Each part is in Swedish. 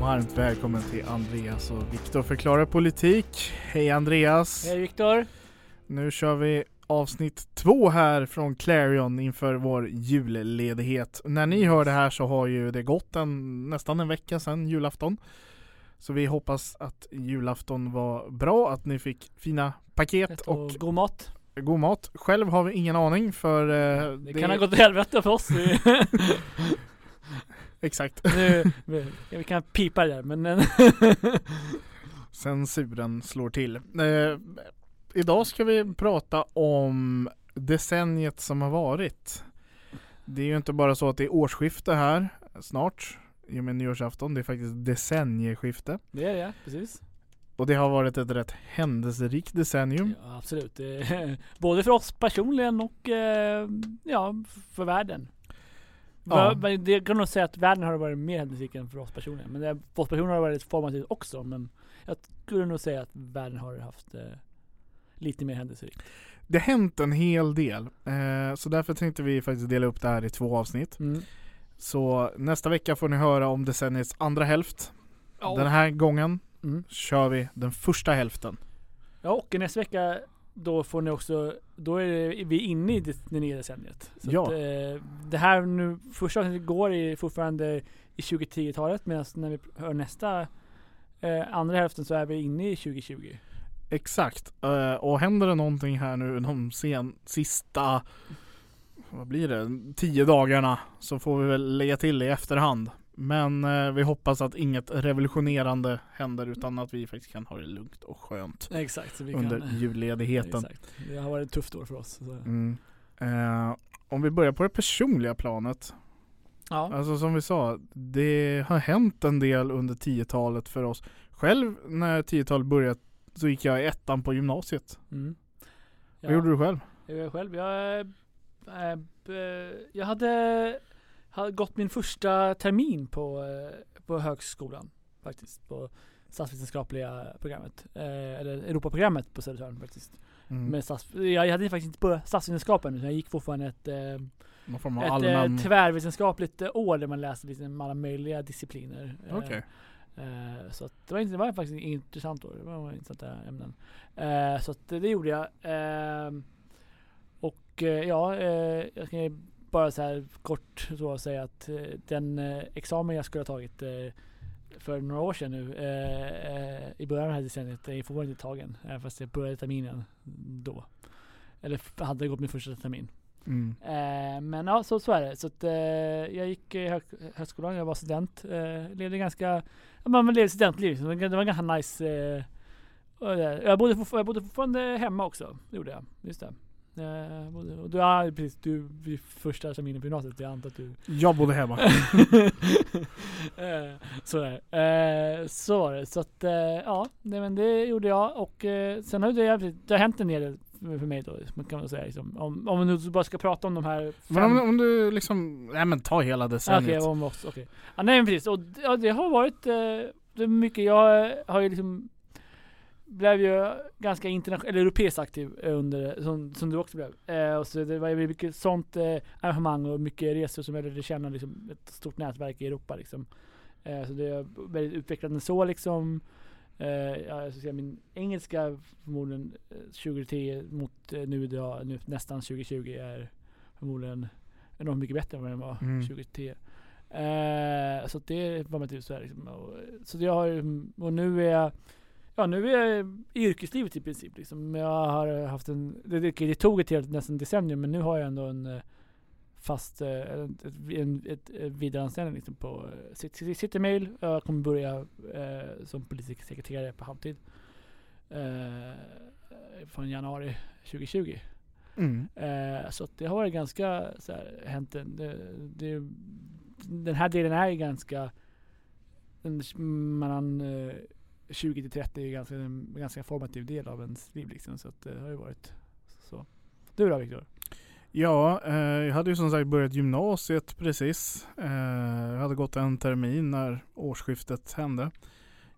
Varmt välkommen till Andreas och Viktor förklarar politik. Hej Andreas! Hej Viktor! Nu kör vi avsnitt två här från Clarion inför vår julledighet. När ni hör det här så har ju det gått en, nästan en vecka sedan julafton. Så vi hoppas att julafton var bra, att ni fick fina paket Och, och god mat. god mat. Själv har vi ingen aning för eh, Det, kan ha gått åt helvete för oss. Exakt. nu, vi, vi kan pipa det där men Censuren slår till. Eh, idag ska vi prata om decenniet som har varit. Det är ju inte bara så att det är årsskifte här snart i och med nyårsafton. Det är faktiskt decennieskifte. det är det, precis. Och det har varit ett rätt händelserikt decennium. Ja, absolut. Både för oss personligen och eh, ja, för världen. Ja. Det kan nog säga att världen har varit mer händelserik än för oss personligen. Men det, för oss personligen har det varit formativt också. Men jag skulle nog säga att världen har haft eh, lite mer händelserikt. Det har hänt en hel del. Eh, så därför tänkte vi faktiskt dela upp det här i två avsnitt. Mm. Så nästa vecka får ni höra om decenniets andra hälft. Ja. Den här gången Mm. kör vi den första hälften. Ja, och nästa vecka då får ni också, då är det, vi inne i det, det nya decenniet. Så Ja. att, eh, det här nu, första avsnittet går i, fortfarande i 2010-talet medan när vi hör nästa eh, andra hälften så är vi inne i 2020. Exakt. Eh, och händer det någonting här nu de sen, sista, vad blir det, tio dagarna så får vi väl lägga till i efterhand. Men eh, vi hoppas att inget revolutionerande händer utan att vi faktiskt kan ha det lugnt och skönt Exakt. Under kan, julledigheten. Exakt. Det har varit ett tufft år för oss. Mm. Eh, om vi börjar på det personliga planet. Ja. Alltså som vi sa, det har hänt en del under 10-talet för oss. Själv när 10-talet började så gick jag i ettan på gymnasiet. Mm. Vad gjorde du själv? Jag själv, jag, äh, b- jag hade, hade gått min första termin på, eh, på högskolan faktiskt. På statsvetenskapliga programmet. Eh, eller Europaprogrammet på Södertörn faktiskt. Mm. Med stats, jag, hade faktiskt inte börjat statsvetenskap ännu, jag gick fortfarande ett, eh, Någon ett allmän... eh, tvärvetenskapligt eh, år där man läste liksom alla möjliga discipliner. Okej. Eh, så det, var, inte- det var faktiskt ett intressant år. Det var intressanta ämnen. Eh, så att det, gjorde jag. Och ja, jag kan bara så här kort så säga att eh, den eh, examen jag skulle ha tagit eh, för några år sedan nu i början av det här decenniet är fortfarande inte tagen. Även fast jag började terminen då. Eller hade gått min första termin. Mm. Men ja, så, så är det. Så att, jag gick i hö högskolan, jag var student. Levde ganska, man levde studentliv. Det var ganska nice. Jag, bodde jag bodde fortfarande hemma också. Det gjorde jag. Just det. Eh, och du, ja, precis, du vid första terminen på gymnasiet. Jag antar att du Jag bodde hemma. eh, så är det. Eh, så var det. Så att ja, nej, men det gjorde jag. Och sen har det, det har hänt en del för mig då. Kan man säga. Liksom. Om, om nu bara ska prata om de här Men om, om du liksom, nej men ta hela Okej, decenniet. om också, okej. Ja, nej men precis. Och ja, det har varit eh, det är mycket. Jag har ju liksom blev ju ganska internationell, eller europeiskt aktiv eh, under, som, som du också blev. Eh, och så det var ju mycket sånt eh, arrangemang och mycket resor som jag lärde känna liksom, ett stort nätverk i Europa liksom. Eh, så det är väldigt utvecklande så liksom. Eh, ja, jag ska säga min engelska förmodligen eh, 2010 mot eh, nu idag, nu nästan 2020 är förmodligen enormt mycket bättre än vad den var Mm. 2010. Eh, så det var så här liksom. Och, så jag har och nu är jag Ja nu är jag i yrkeslivet i princip liksom. Jag har haft en, det, det, det tog ett helt nästan decennium men nu har jag ändå en eh, fast, eh, ett, ett, en, ett, ett vidareanställning liksom på eh, City- City Mail. Jag kommer börja eh, som politisk sekreterare på halvtid. Eh, från januari 2020. Mm. Eh, så det har varit ganska så här, hänt en, det, det, Den här delen är ganska en, mellan eh, 20 till 30 är ganska, en ganska formativ del av ens liv liksom. Så att det har ju varit så. Du då Viktor? Ja, eh, jag hade ju som sagt börjat gymnasiet precis. Eh, jag hade gått en termin när årsskiftet hände.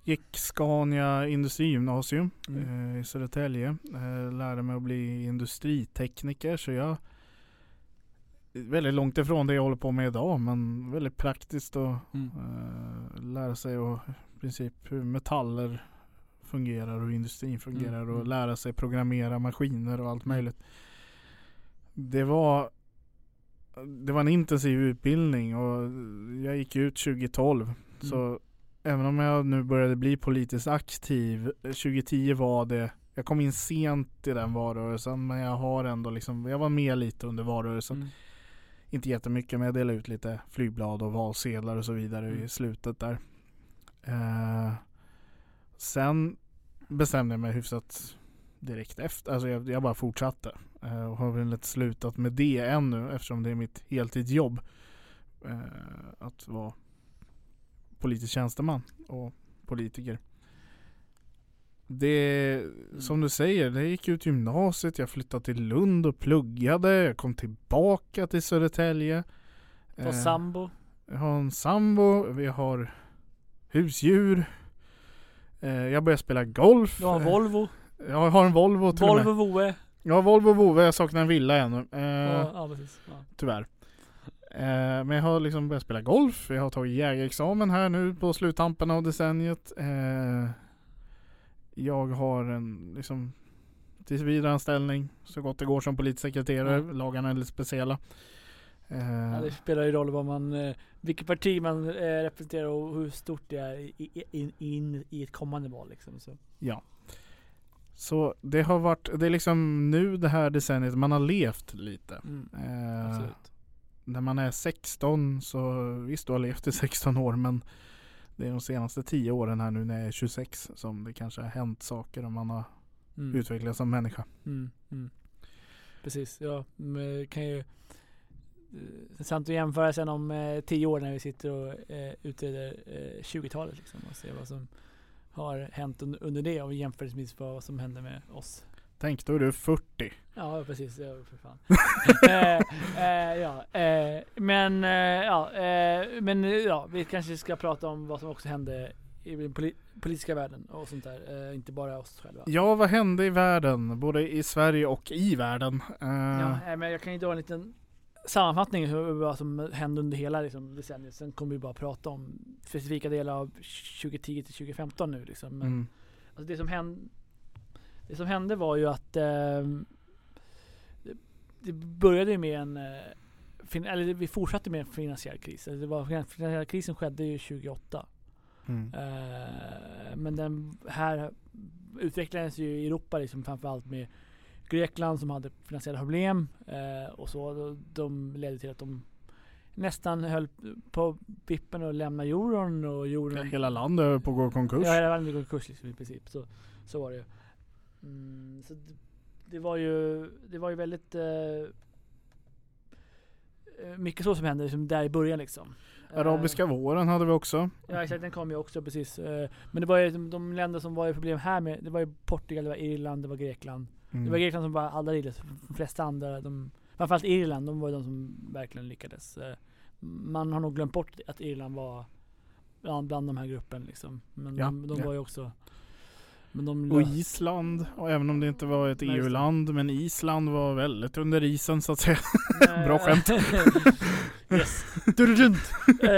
Gick Scania Industrigymnasium Mm. eh, i Södertälje. Eh, lärde mig att bli industritekniker så jag Väldigt långt ifrån det jag håller på med idag men väldigt praktiskt att Mm. eh, lära sig i princip hur metaller fungerar och industrin fungerar Mm, och mm. lära sig programmera maskiner och allt möjligt. Det var Det var en intensiv utbildning och jag gick ut 2012 så även om jag nu började bli politiskt aktiv 2010 var det Jag kom in sent i den valrörelsen men jag har ändå liksom Jag var med lite under valrörelsen Mm. inte jättemycket men jag delade ut lite flygblad och valsedlar och så vidare Mm. i slutet där. Eh, sen bestämde jag mig hyfsat direkt efter. Alltså jag, jag bara fortsatte. Eh, och har väl inte slutat med det ännu eftersom det är mitt heltidsjobb. Eh, att vara politisk tjänsteman och politiker. Det, som du säger, det gick ut gymnasiet, jag flyttade till Lund och pluggade, jag kom tillbaka till Södertälje. Och Eh, sambo? Jag har en sambo, vi har husdjur. Eh, jag började spela golf. Du har en Eh, Volvo? Jag har en Volvo till. Volvo Voe? Jag har Volvo Vove, jag saknar en villa ännu. Eh, Ja, ja precis. Ja. Tyvärr. Eh, men jag har liksom börjat spela golf. Jag har tagit jägarexamen här nu på sluttampen av decenniet. Eh, jag har en liksom tillsvidareanställning så gott det går som politisk sekreterare. Ja. Lagarna är lite speciella. Eh, Ja, det spelar ju roll vad man, eh, vilket parti man eh, representerar och hur stort det är i, in, in, i ett kommande val liksom. Så. Ja. Så det har varit, det är liksom nu det här decenniet man har levt lite. Mm. Eh, när man är 16 så visst du har levt i 16 år men det är de senaste 10 åren här nu när jag är 26 som det kanske har hänt saker och man har Mm. utvecklats som människa. Mm. Mm. Precis, ja. Men kan ju eh, Sant att jämföra sen om eh, tio år när vi sitter och eh, utreder eh, 20-talet liksom och ser vad som har hänt under, under det och jämförelsevis vad som hände med oss. Tänk då är du 40. Ja precis, ja, för fan. eh, eh, ja, eh, men eh, ja, eh, men eh, ja, vi kanske ska prata om vad som också hände i den poli- politiska världen och sånt där. Eh, inte bara oss själva. Ja vad hände i världen? Både i Sverige och i världen. Eh, Ja, eh, men jag kan ju dra en liten sammanfattning hur vad som hände under hela liksom, decenniet. Sen kommer vi bara prata om specifika delar av 2010 till 2015 nu liksom. Men mm. alltså, det, som hände, det som hände var ju att ehm, det, började med en eh, fin, eller vi fortsatte med en finansiell kris. Alltså, Det var, finansiella krisen skedde ju 2008. Mm. Eh, men den här utvecklades ju i Europa liksom framförallt med Grekland som hade finansiella problem eh, och så. De, de ledde till att de nästan höll på vippen att lämna euron och euron Hela landet höll på att gå i konkurs. Ja, hela landet gick i konkurs liksom, i princip. Så, så var det ju. Mm, så det, det var ju, det var ju väldigt eh, eh, mycket så som hände liksom där i början liksom. Arabiska våren hade vi också. Ja exakt, den kom ju också precis. Eh, Men det var ju de, de länder som var i problem här med, det var ju Portugal, det var Irland, det var Grekland. Mm. Det var Grekland som var allra illa, de flesta andra, de, framförallt Irland, de var de som verkligen lyckades. Eh, Man har nog glömt bort att Irland var bland, bland de här gruppen liksom. Men Ja, de, de ja. var ju också de Och Island, och även om det inte var ett. EU-land, men Island var väldigt under isen så att säga. Bra skämt. yes. Durudunt. Eh,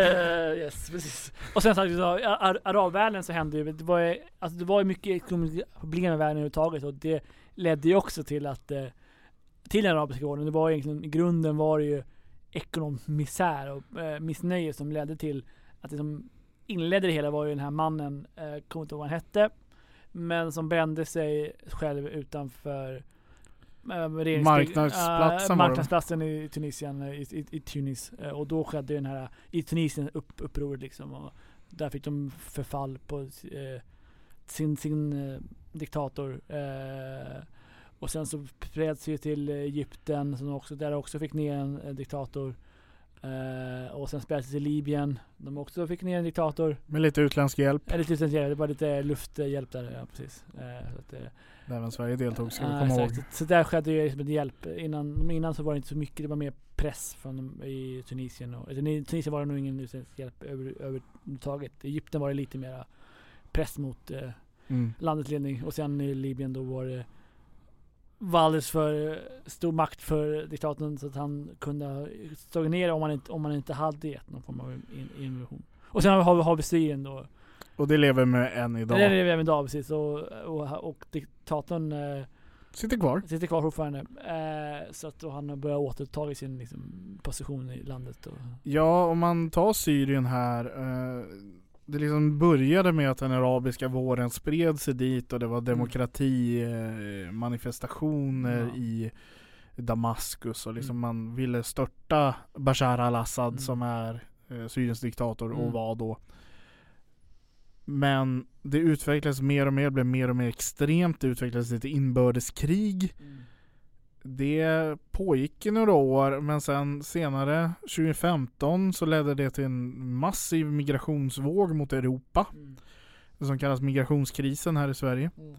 yes, precis. Och sen så, ar- arabvärlden så hände ju, det var ju, alltså det var ju mycket ekonomiska problem i världen överhuvudtaget och det ledde ju också till att, eh, till den arabiska våren. Det var egentligen, i grunden var det ju ekonomisk misär och eh, missnöje som ledde till att det som inledde det hela var ju den här mannen, eh, kommer inte ihåg vad han hette, men som brände sig själv utanför eh, Marknadsplatsen det. marknadsplatsen i Tunisien, eh, i, i, i Tunis. Och då skedde den här, i Tunisien, upp, upproret liksom. Och där fick de förfall på eh, sin, sin eh, diktator. Eh, Och sen så spreds ju till Egypten som också, där också fick ner en, en diktator. Eh, och sen spreds det till Libyen. De också fick ner en diktator. Med lite utländsk hjälp. Eller lite utländsk hjälp, det var lite lufthjälp där, ja precis. Eh, så att, eh, Där även Sverige deltog ska vi Ja, komma ihåg. exakt. Så, så där skedde ju liksom en hjälp. Innan, innan så var det inte så mycket, det var mer press från de- i Tunisien. Och, i Tunisien var det nog ingen utländsk hjälp över, överhuvudtaget. I Egypten var det lite mera press mot eh, Mm. landets ledning. Och sen i Libyen då var det alldeles för stor makt för diktatorn så att han kunde ha slagit ner om man inte, om man inte hade gett någon form av in- invasion. Och sen har vi, har vi Syrien då. Och det lever med än idag. Det vi även idag precis. Och, och, och diktatorn eh, Sitter kvar. Sitter kvar fortfarande. Eh, så att han har börjat återta sin liksom, position i landet. Och, Ja, om man tar Syrien här. Eh, det liksom började med att den arabiska våren spred sig dit och det var demokrati, eh, manifestationer Mm. Ja. i Damaskus och liksom Mm. man ville störta Bashar al-Assad Mm. som är eh, Syriens diktator och Mm. var då. Men det utvecklades mer och mer, blev mer och mer extremt. Det utvecklades lite inbördeskrig. Det pågick i några år men sen senare 2015 så ledde det till en massiv migrationsvåg mot Europa. Mm. Som kallas migrationskrisen här i Sverige. Mm.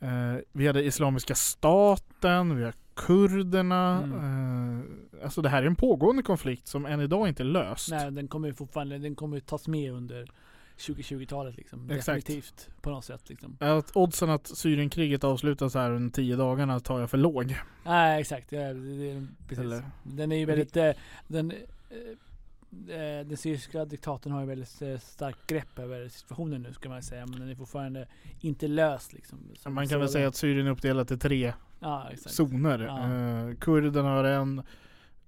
Eh, vi hade Islamiska staten, vi har kurderna. Mm. Eh, alltså det här är en pågående konflikt som än idag inte är löst. Nej, den kommer ju fortfarande, den kommer ju tas med under 2020-talet liksom. Exakt. Definitivt. På något sätt liksom. Att oddsen att Syrienkriget avslutas här under tio dagarna tar jag för låg. Nej exakt, ja, det, det, precis. Eller- Den är ju väldigt, eh, den, eh, eh, den syriska diktatorn har ju väldigt eh, starkt grepp över situationen nu ska man säga. Men den är fortfarande inte löst liksom. Så- Man kan väl det- säga att Syrien är uppdelat i tre Ja zoner. Ja. Kurderna har en,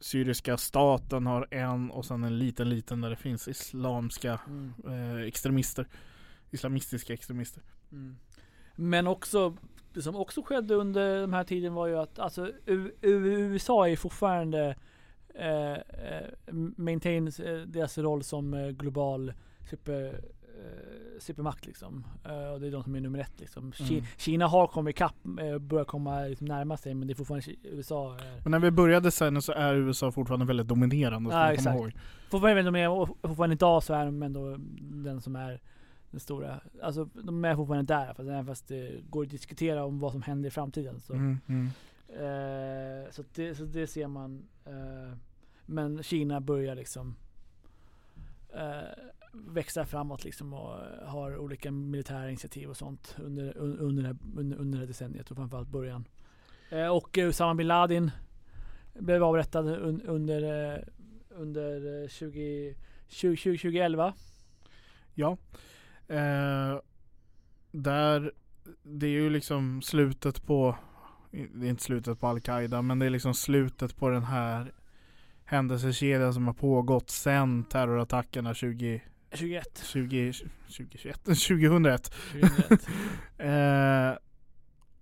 syriska staten har en och sen en liten liten där det finns islamska Mm. eh, extremister. Islamistiska extremister. Mm. Men också, det som också skedde under den här tiden var ju att alltså, U- USA är fortfarande eh, eh, maintains eh, deras roll som eh, global super, eh, supermakt liksom. Eh, och det är de som är nummer ett liksom. Mm. Kina har kommit ikapp, eh, börjar komma liksom, närma sig men det är fortfarande USA. Eh, Men när vi började sen så är USA fortfarande väldigt dominerande. Ja, exakt. ihåg. fortfarande de är, och fortfarande idag så är de ändå den som är den stora. Alltså de är fortfarande där fast, även fast det går att diskutera om vad som händer i framtiden. Så. Mm, mm. Eh, så, det, så det ser man. Eh, men Kina börjar liksom eh, växa framåt liksom och eh, har olika militära initiativ och sånt under, under, det här- under, under det här decenniet och framförallt början. Eh, och eh, Usama bin Laden blev avrättad un, under, eh, under 20, 20, 20, 2011. Ja. Eh, där, det är ju liksom slutet på, det är inte slutet på Al-Qaida, men det är liksom slutet på den här händelsekedjan som har pågått sedan terrorattackerna 20, 21. 20, 2021, 2001. 2001. Eh,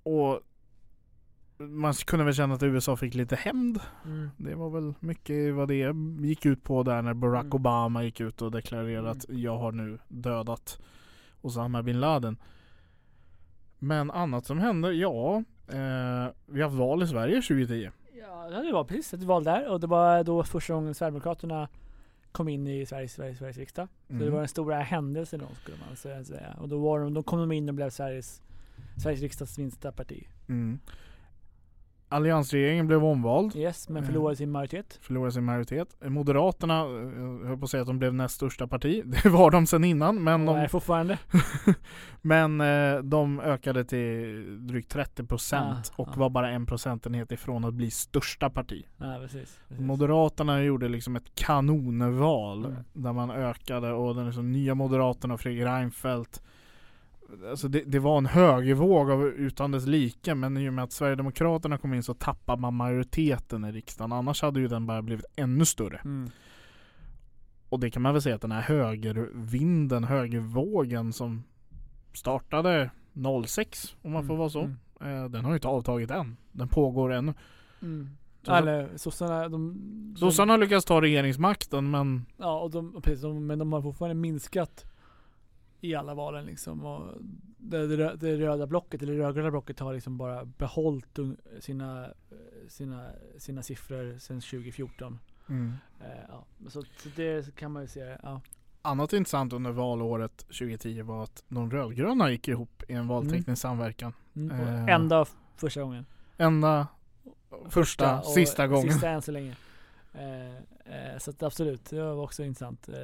och man kunde väl känna att USA fick lite hämnd. Mm. Det var väl mycket vad det gick ut på där när Barack Mm. Obama gick ut och deklarerade att jag har nu dödat Osama bin Laden. Men annat som hände, ja. Eh, vi har haft val i Sverige 2010. Ja, det var precis ett val där och det var då första gången Sverigedemokraterna kom in i Sveriges, Sveriges, Sveriges riksdag. Så det Mm. var den stora händelsen då skulle man säga. Och då, var de, då kom de in och blev Sveriges, Sveriges riksdags minsta parti. Mm. Alliansregeringen blev omvald. Yes, men Mm. förlorade sin majoritet. Förlorade sin majoritet. Moderaterna, eh, jag höll på att säga att de blev näst största parti. Det var de sedan innan. Men de, fortfarande. men eh, de ökade till drygt 30% Ah, och ah. var bara en procentenhet ifrån att bli största parti. Ja, precis. precis. Moderaterna gjorde liksom ett kanonval Mm. där man ökade och den liksom nya Moderaterna och Fredrik Reinfeldt Alltså det, det var en högervåg av utan dess like men i och med att Sverigedemokraterna kom in så tappade man majoriteten i riksdagen annars hade ju den bara blivit ännu större. Mm. Och det kan man väl säga att den här högervinden, högervågen som startade 06 om man får Mm, vara så. mm. Eh, den har ju inte avtagit än. Den pågår ännu. Mm. Så- Eller sossarna, de... Sossarna har lyckats ta regeringsmakten men Ja, och de, precis, de, men de har fortfarande minskat i alla valen liksom. Och det, det, det röda blocket, eller det rödgröna blocket har liksom bara behållit sina, sina, sina siffror sedan 2014. Mm. Eh, ja. Så, så det kan man ju se. Ja. Annat intressant under valåret 2010 var att de rödgröna gick ihop i en valteknisk samverkan. Mm. Eh. F- första gången. Enda, första, och sista gången. Sista än så länge. Eh, så att absolut, det var också intressant. Eh,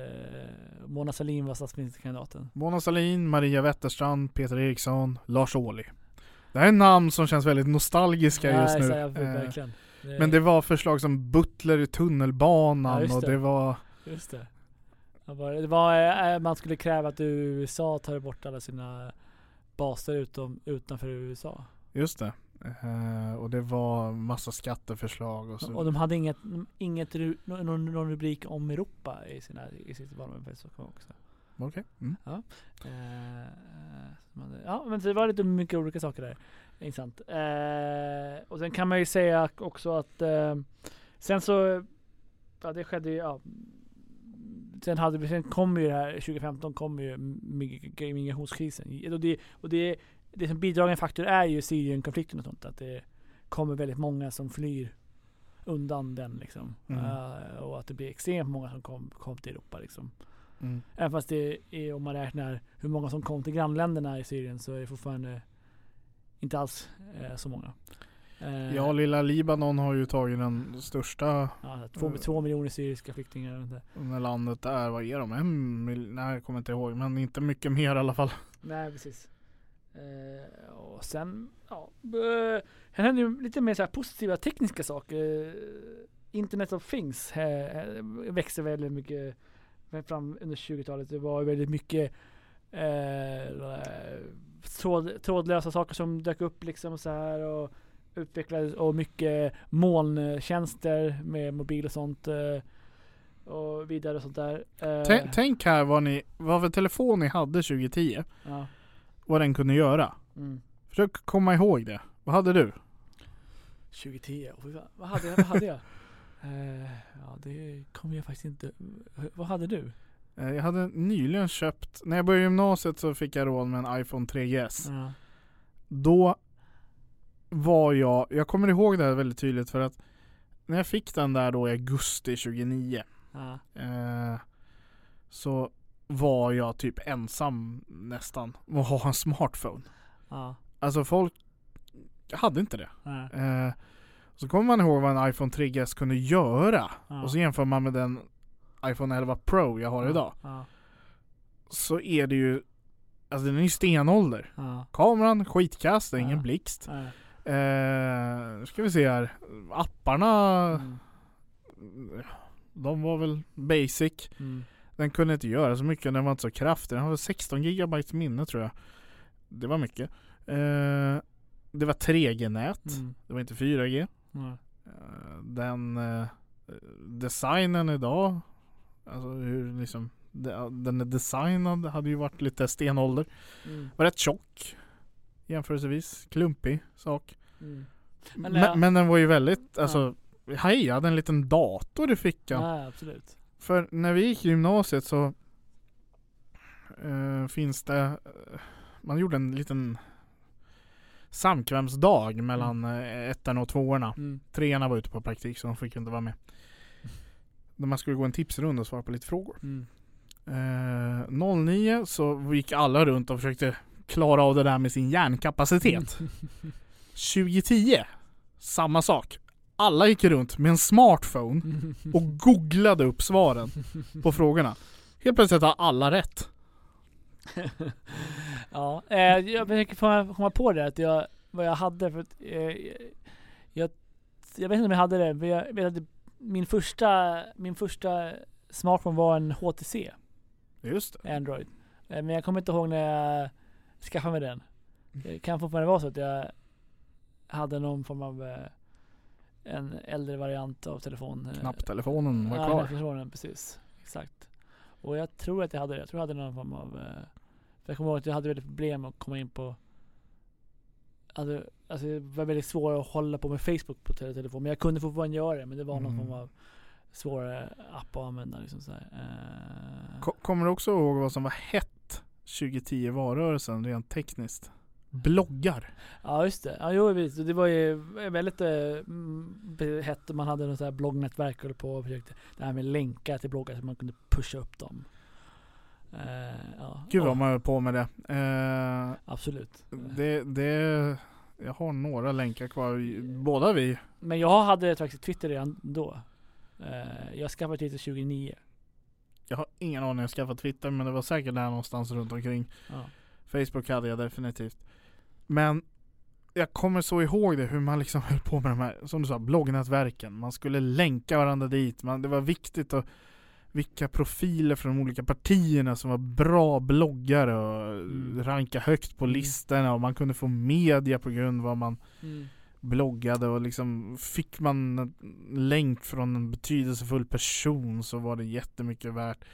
Mona Sahlin var statsministerkandidaten. Mona Sahlin, Maria Wetterstrand, Peter Eriksson, Lars Ohly. Det här är namn som känns väldigt nostalgiska just Nej, nu. jag- Eh, verkligen. Det- Men det var förslag som Butler i tunnelbanan Ja, just och det. det var Just det. Det var, det eh, man skulle kräva att USA tar bort alla sina baser utom, utanför USA. Just det. Eh, och det var massa skatteförslag och så. Och de hade inget, inget någon, någon rubrik om Europa i, sina, i sitt valmanifest också. Okej. Mm. Eh, eh, som hade- ja men det var lite mycket olika saker där. Intressant. Eh, och sen kan man ju säga också att sen så, ja det skedde ju, ja. Sen, hade vi, sen kom ju det här, 2015 kom ju mig- migrationskrisen. Och det, och det, det som bidragande faktor är ju Syrienkonflikten och sånt. Att det kommer väldigt många som flyr undan den liksom. Mm. Eh, och att det blir extremt många som kom, kom till Europa liksom. Mm. Även fast det är, om man räknar hur många som kom till grannländerna i Syrien så är det fortfarande inte alls eh, så många. Eh, Ja, lilla Libanon har ju tagit den största ja, två, två miljoner syriska flyktingar. när landet är. Vad är de? En mil- Nej, jag kommer inte ihåg. Men inte mycket mer i alla fall. Nej precis. Eh, och sen, ja. eh, Här händer ju lite mer så positiva tekniska saker. Eh, Internet of things växer väldigt mycket fram under 20-talet. Det var väldigt mycket eh, tråd, trådlösa saker som dök upp liksom så här och utvecklades och mycket molntjänster med mobil och sånt. Eh, och vidare och sånt där. Eh, Tänk, tänk här vad ni, vad för telefon ni hade 2010. ja, Vad den kunde göra. mm. Försök komma ihåg det. Vad hade du? 2010, Oj, vad, hade jag? Vad hade jag? Eh, ja det kommer jag faktiskt inte Vad hade du? Eh, Jag hade nyligen köpt, när jag började gymnasiet så fick jag råd med en iPhone 3GS. Ja. Då var jag, jag kommer ihåg det här väldigt tydligt för att när jag fick den där då i augusti 29 Ja. eh, så var jag typ ensam nästan att ha en smartphone. Ja. Alltså folk hade inte det. Eh, så kommer man ihåg vad en iPhone 3GS kunde göra Ja. och så jämför man med den iPhone 11 Pro jag har idag. Ja. Så är det ju, alltså den är ju stenålder. Kameran, är ingen blixt. Eh, ska vi se här. Apparna, Mm. de var väl basic. Mm. Den kunde inte göra så mycket, den var inte så kraftig. Den hade 16 GB minne tror jag. Det var mycket. Eh, det var 3G-nät. Mm. Det var inte 4G. Ja. Eh, den eh, designen idag, alltså hur liksom de- den är designad hade ju varit lite stenålder. Mm. Var rätt tjock jämförelsevis. Klumpig sak. Mm. Men, Men, ja. men den var ju väldigt, alltså hej, jag hade en liten dator i fickan. Ja, absolut. För när vi gick i gymnasiet så eh, finns det, eh, man gjorde en liten samkvämsdag mellan mm. ettan och tvåorna. Mm. Treorna var ute på praktik så de fick inte vara med. När man skulle gå en tipsrunda och svara på lite frågor. Mm. Eh, 09 så gick alla runt och försökte klara av det där med sin hjärnkapacitet. 2010, samma sak. Alla gick runt med en smartphone och googlade upp svaren på frågorna. Helt plötsligt har alla rätt. ja, eh, jag försöker komma på det att jag, vad jag hade för att, eh, jag, jag vet inte om jag hade det, men jag vet att min första, min första smartphone var en HTC Just det. Android. Eh, Men jag kommer inte ihåg när jag skaffade mig den. Det kan fortfarande vara så att jag hade någon form av eh, en äldre variant av telefon. eh, Knapptelefonen var Ja, klar. knapptelefonen, precis. Exakt. Och jag tror att jag hade det. Jag tror jag hade någon form av... Eh, för jag kommer ihåg att jag hade väldigt problem att komma in på... Hade, alltså det var väldigt svårt att hålla på med Facebook på te- telefon. Men jag kunde fortfarande göra det. Men det var någon Mm. form av svårare app att använda. Liksom så här. Eh, Ko- Kommer du också ihåg vad som var hett 2010 valrörelsen rent tekniskt. Bloggar. Ja just det. Ja jo. Det var ju väldigt eh, mm, hett. Man hade något så här bloggnätverk och på och försökte. Det här med länkar till bloggar så man kunde pusha upp dem. Eh, ja. Gud vad Ja, man höll på med det. Eh, Absolut. det, det. Jag har några länkar kvar. Båda vi. Men jag hade faktiskt Twitter redan då. Eh, jag skaffade Twitter 2009. Jag har ingen aning om jag skaffade Twitter men det var säkert där någonstans runt omkring. Ja. Facebook hade jag definitivt. Men jag kommer så ihåg det hur man liksom höll på med de här, som du sa, bloggnätverken. Man skulle länka varandra dit. Man, det var viktigt att vilka profiler från de olika partierna som var bra bloggare och Mm. ranka högt på Mm. listorna och man kunde få media på grund av vad man Mm. bloggade och liksom fick man en länk från en betydelsefull person så var det jättemycket värt.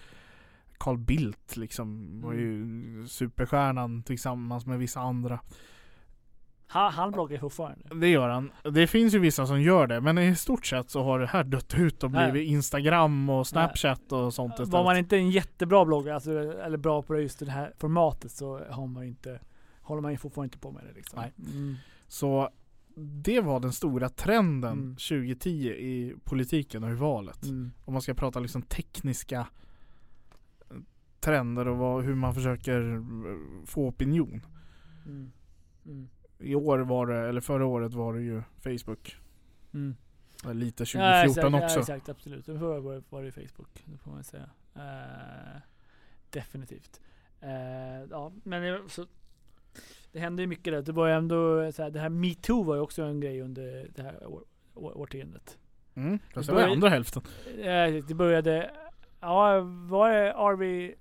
Carl Bildt liksom var ju superstjärnan tillsammans med vissa andra. Han, han bloggar fortfarande. Det gör han. Det finns ju vissa som gör det men i stort sett så har det här dött ut och Nej. blivit Instagram och Snapchat och sånt Var istället. man inte en jättebra bloggare, alltså, eller bra på just det här formatet så har man inte, håller man ju fortfarande inte på med det liksom. Nej. Mm. Så det var den stora trenden Mm. 2010 i politiken och i valet. Mm. Om man ska prata liksom tekniska trender och vad, hur man försöker eh, få opinion. Mm. I år var det, eller förra året var det ju Facebook. Mm. Lite 2014 ja, exakt, också. Ja, exakt, absolut. Det var, var, det Facebook, det får man säga. Eh, definitivt. Eh, ja, men det, så, det hände ju mycket där. Det var ju ändå så här, det här metoo var ju också en grej under det här år, år, årtiondet. Mm, Det fast det var började- andra hälften. Eh, det började, ja var det Harvey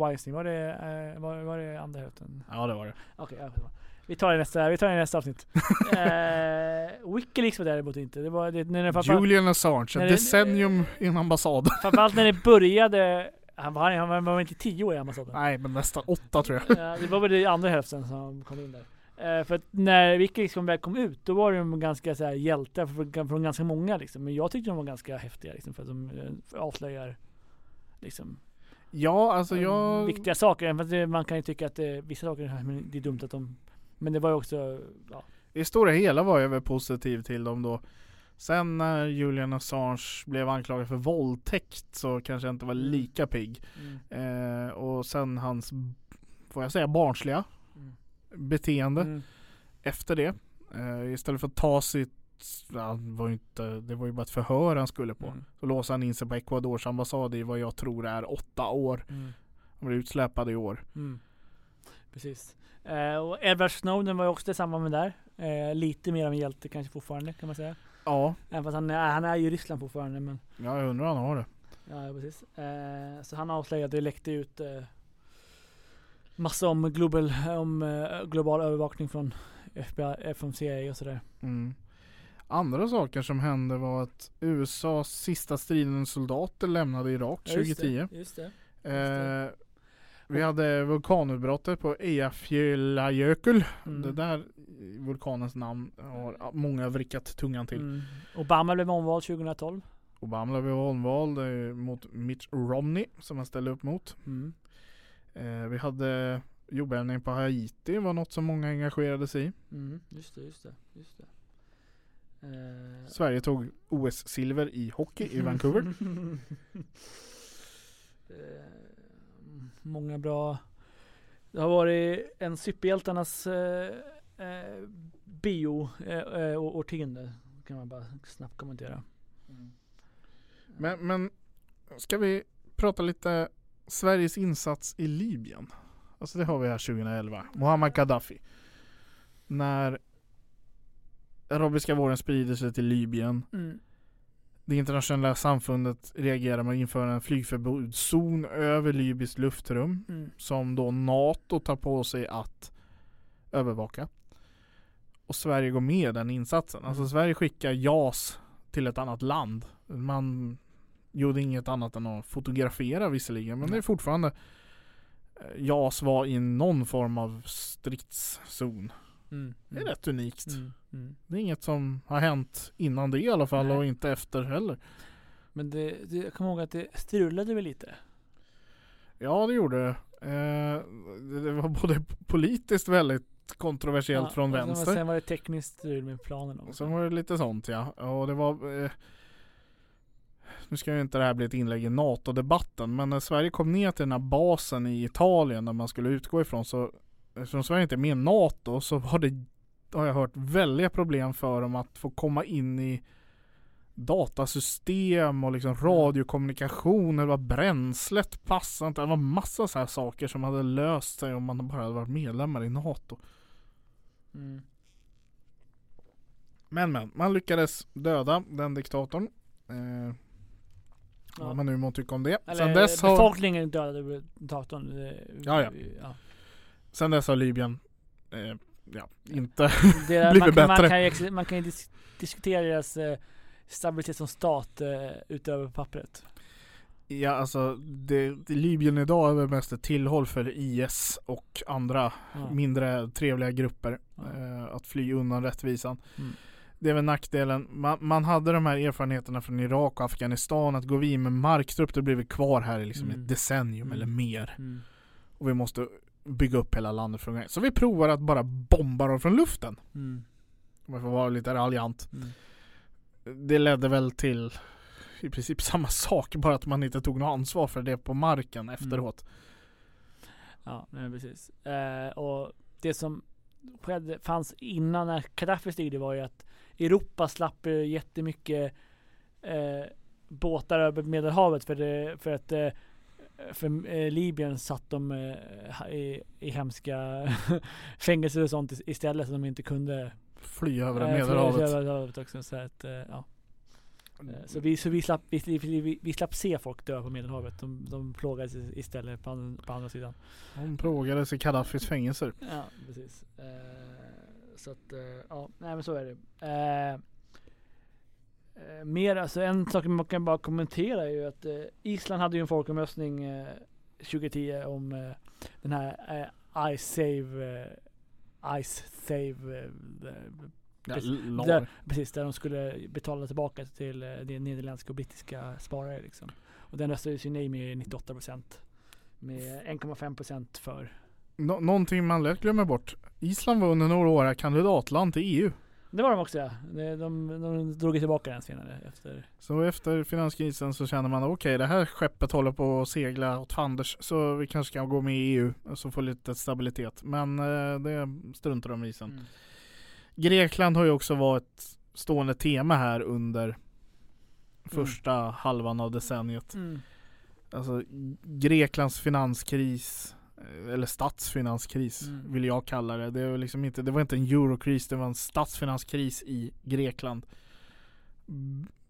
Weinstein? Var det, eh, var, var det andra hälften? Ja det var det. Okej, bra. Vi tar det nästa, vi tar det i nästa avsnitt. eh, Wikileaks var däremot inte. Det var, det, när, framförallt, Julian Assange, när ett det- decennium i en ambassad. framförallt när det började, han var, han var, han var inte tio år i ambassaden. Nej men nästan åtta tror jag. Ja, det var väl det andra hälften som kom in där. Eh, för att när Wikileaks kom, kom ut, då var de ganska så här hjältar från, från ganska många liksom. Men jag tyckte de var ganska häftiga liksom, för att de eh, avslöjar liksom Ja alltså jag... viktiga saker. Det, man kan ju tycka att det, vissa saker, men det är dumt att de men det var ju också, ja. I stora hela var jag väl positiv till dem då. Sen när Julian Assange blev anklagad för våldtäkt så kanske jag inte var Mm. lika pigg. Mm. Eh, och sen hans, får jag säga barnsliga Mm. beteende Mm. efter det. Eh, istället för att ta sitt, ja, det, var ju inte, det var ju bara ett förhör han skulle på. Mm. Så låste han in sig på Ecuadors ambassad i vad jag tror är åtta år. Mm. Han blev utsläpad i år. Mm. Precis. Eh, och Edward Snowden var ju också detsamma med där. Eh, lite mer av en hjälte kanske fortfarande kan man säga. Ja, Även fast han är, han är ju i Ryssland fortfarande men ja jag undrar om han har det. Ja precis. Eh, så han avslöjade, det läckte ut eh, massa om, global, om eh, global övervakning från FBI, från CIA och sådär. Mm. Andra saker som hände var att USAs sista stridande soldater lämnade Irak 2010. Just det. Eh, vi hade vulkanutbrottet på Eyjafjallajökull. Mm. Det där vulkanens namn har många vrickat tungan till. Mm. Obama blev omvald 2012. Obama blev omvald eh, mot Mitt Romney som han ställde upp mot. Mm. Eh, vi hade jordbävning på Haiti var något som många engagerade sig i. Mm. Just det, just det. Just det. Eh, Sverige tog OS-silver i hockey i Vancouver. Eh, många bra. Det har varit en superhjältarnas eh, eh, bio eh, eh. Kan man bara snabbt kommentera. Men, men ska vi prata lite Sveriges insats i Libyen? Alltså det har vi här 2011. Muammar Gaddafi. När arabiska våren sprider sig till Libyen. Mm. Det internationella samfundet reagerar med att införa en flygförbudszon över libyskt luftrum. Mm. Som då NATO tar på sig att övervaka. Och Sverige går med i den insatsen. Alltså Mm. Sverige skickar JAS till ett annat land. Man gjorde inget annat än att fotografera visserligen. Men det är fortfarande eh, JAS var i någon form av stridszon. Mm. Det är rätt unikt. Mm. Det är inget som har hänt innan det i alla fall Nej. och inte efter heller. Men det, det, jag kommer ihåg att det strulade väl lite. Ja det gjorde det. Eh, det det var både politiskt väldigt kontroversiellt Ja, från och vänster. Sen var det tekniskt strul med planen också. Sen var det lite sånt ja. Och det var eh, Nu ska ju inte det här bli ett inlägg i NATO-debatten men när Sverige kom ner till den här basen i Italien där man skulle utgå ifrån så Eftersom Sverige inte är med i NATO så var det Har jag hört väldiga problem för dem att få komma in i Datasystem och liksom radiokommunikation, det var bränslet passade inte. Det var massa så här saker som hade löst sig om man bara hade varit medlemmar i NATO. Mm. Men men, man lyckades döda den diktatorn. Eh, Ja. Vad man nu må tycka om det. Eller Sen dess, har, befolkningen dödade datorn. Det- Ja, ja. ja. sen dess har Libyen eh, ja, inte Det, Blivit man, kan, man, bättre. kan ju, man kan ju dis diskutera deras eh, stabilitet som stat eh, utöver pappret. Ja alltså det, det, Libyen idag är väl mest ett tillhåll för IS och andra Ja. mindre trevliga grupper Ja. eh, att fly undan rättvisan. Mm. Det är väl nackdelen. Man, man hade de här erfarenheterna från Irak och Afghanistan att går vi in med marktrupp då blir vi kvar här i liksom Mm. ett decennium Mm. eller mer. Mm. Och vi måste bygga upp hela landet från. Så vi provar att bara bomba dem från luften. Mm. Om jag får vara lite raljant. Mm. Det ledde väl till i princip samma sak, bara att man inte tog något ansvar för det på marken efteråt. Ja, nej, precis. Eh, och det som skedde, fanns innan när Gaddafi styrde var ju att Europa slapp jättemycket eh, båtar över Medelhavet för, det, för att eh, för eh, Libyen satt de eh, i, i hemska fängelser och sånt is- istället så de inte kunde Fly över eh, Medelhavet. fly över Medelhavet också. Så, att, eh, ja. Eh, så, vi, så vi, slapp, vi, vi, vi, slapp se folk dö på Medelhavet. De, de plågades istället på, på andra sidan. Hon plågades i Gaddafis fängelser. Ja, precis. Eh, så att, eh, ja, nej men så är det. Eh, mer, alltså en sak man kan bara kommentera är ju att eh, Island hade ju en folkomröstning eh, 2010 om eh, den här eh, Ice Save, eh, Ice Save, eh, Ja, Precis. lag. där, precis, där de skulle betala tillbaka till eh, det nederländska och brittiska sparare liksom. Och den röstades ju nej med 98% med 1,5% för Nå- någonting man lätt glömmer bort. Island var under några år kandidatland till EU. Det var de också ja. De, de, de drog tillbaka den senare efter. Så efter finanskrisen så känner man okej det här skeppet håller på att segla åt fanders så vi kanske ska gå med i EU så få lite stabilitet. Men eh, det struntar de i sen. Mm. Grekland har ju också varit stående tema här under första halvan av decenniet. Mm. Alltså Greklands finanskris eller statsfinanskris Mm. vill jag kalla det. Det var liksom inte, det var inte en eurokris, det var en statsfinanskris i Grekland.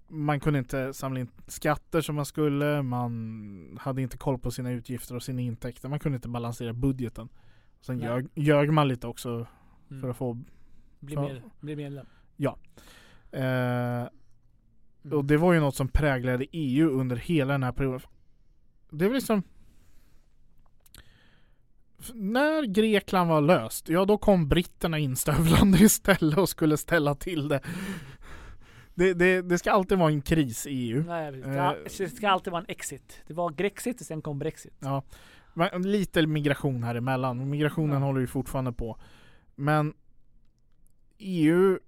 Man kunde inte samla in skatter som man skulle, man hade inte koll på sina utgifter och sina intäkter, man kunde inte balansera budgeten. Sen ljög, ljög man lite också Mm. för att få Bli, med, bli medlem. eh, Mm. Och det var ju något som präglade EU under hela den här perioden. Det var liksom När Grekland var löst, ja då kom britterna instövlande istället och skulle ställa till det. Det, det, det ska alltid vara en kris i EU. Nej. Eh. det, ska alltid vara en exit. Det var Grexit och sen kom Brexit. Ja, lite migration här emellan. Migrationen Ja. håller ju fortfarande på. Men EU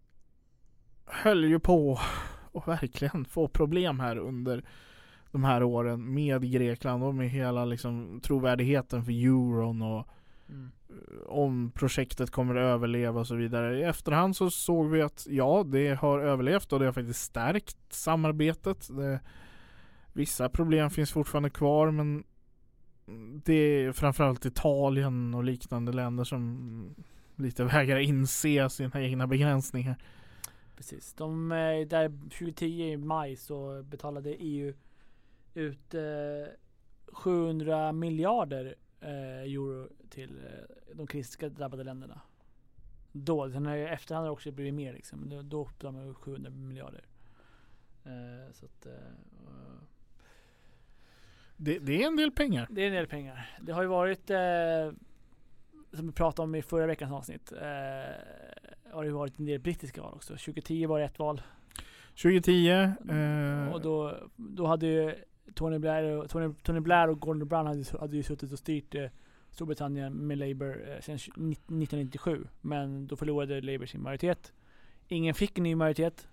höll ju på att verkligen få problem här under de här åren med Grekland och med hela liksom trovärdigheten för euron och Mm. om projektet kommer att överleva och så vidare. I efterhand så såg vi att ja, det har överlevt och det har faktiskt stärkt samarbetet. Det, vissa problem finns fortfarande kvar men det är framförallt Italien och liknande länder som lite vägrar inse sina egna begränsningar. Precis. De, eh, där 2010 i maj så betalade EU ut eh, 700 miljarder eh, euro till eh, de krigsdrabbade länderna. Då, sen har i efterhand har det också blivit mer liksom. Då, då betalade man 700 miljarder. Eh, så att, eh, Det, det är en del pengar. det är en del pengar. Det har ju varit, eh, som vi pratade om i förra veckans avsnitt, eh, har det varit en del brittiska val också. 2010 var det ett val. 2010 eh, Och då, då hade ju Tony Blair och, Tony, Tony Blair och Gordon Brown hade, hade ju suttit och styrt eh, Storbritannien med Labour eh, sedan 1997. Men då förlorade Labour sin majoritet. Ingen fick en ny majoritet.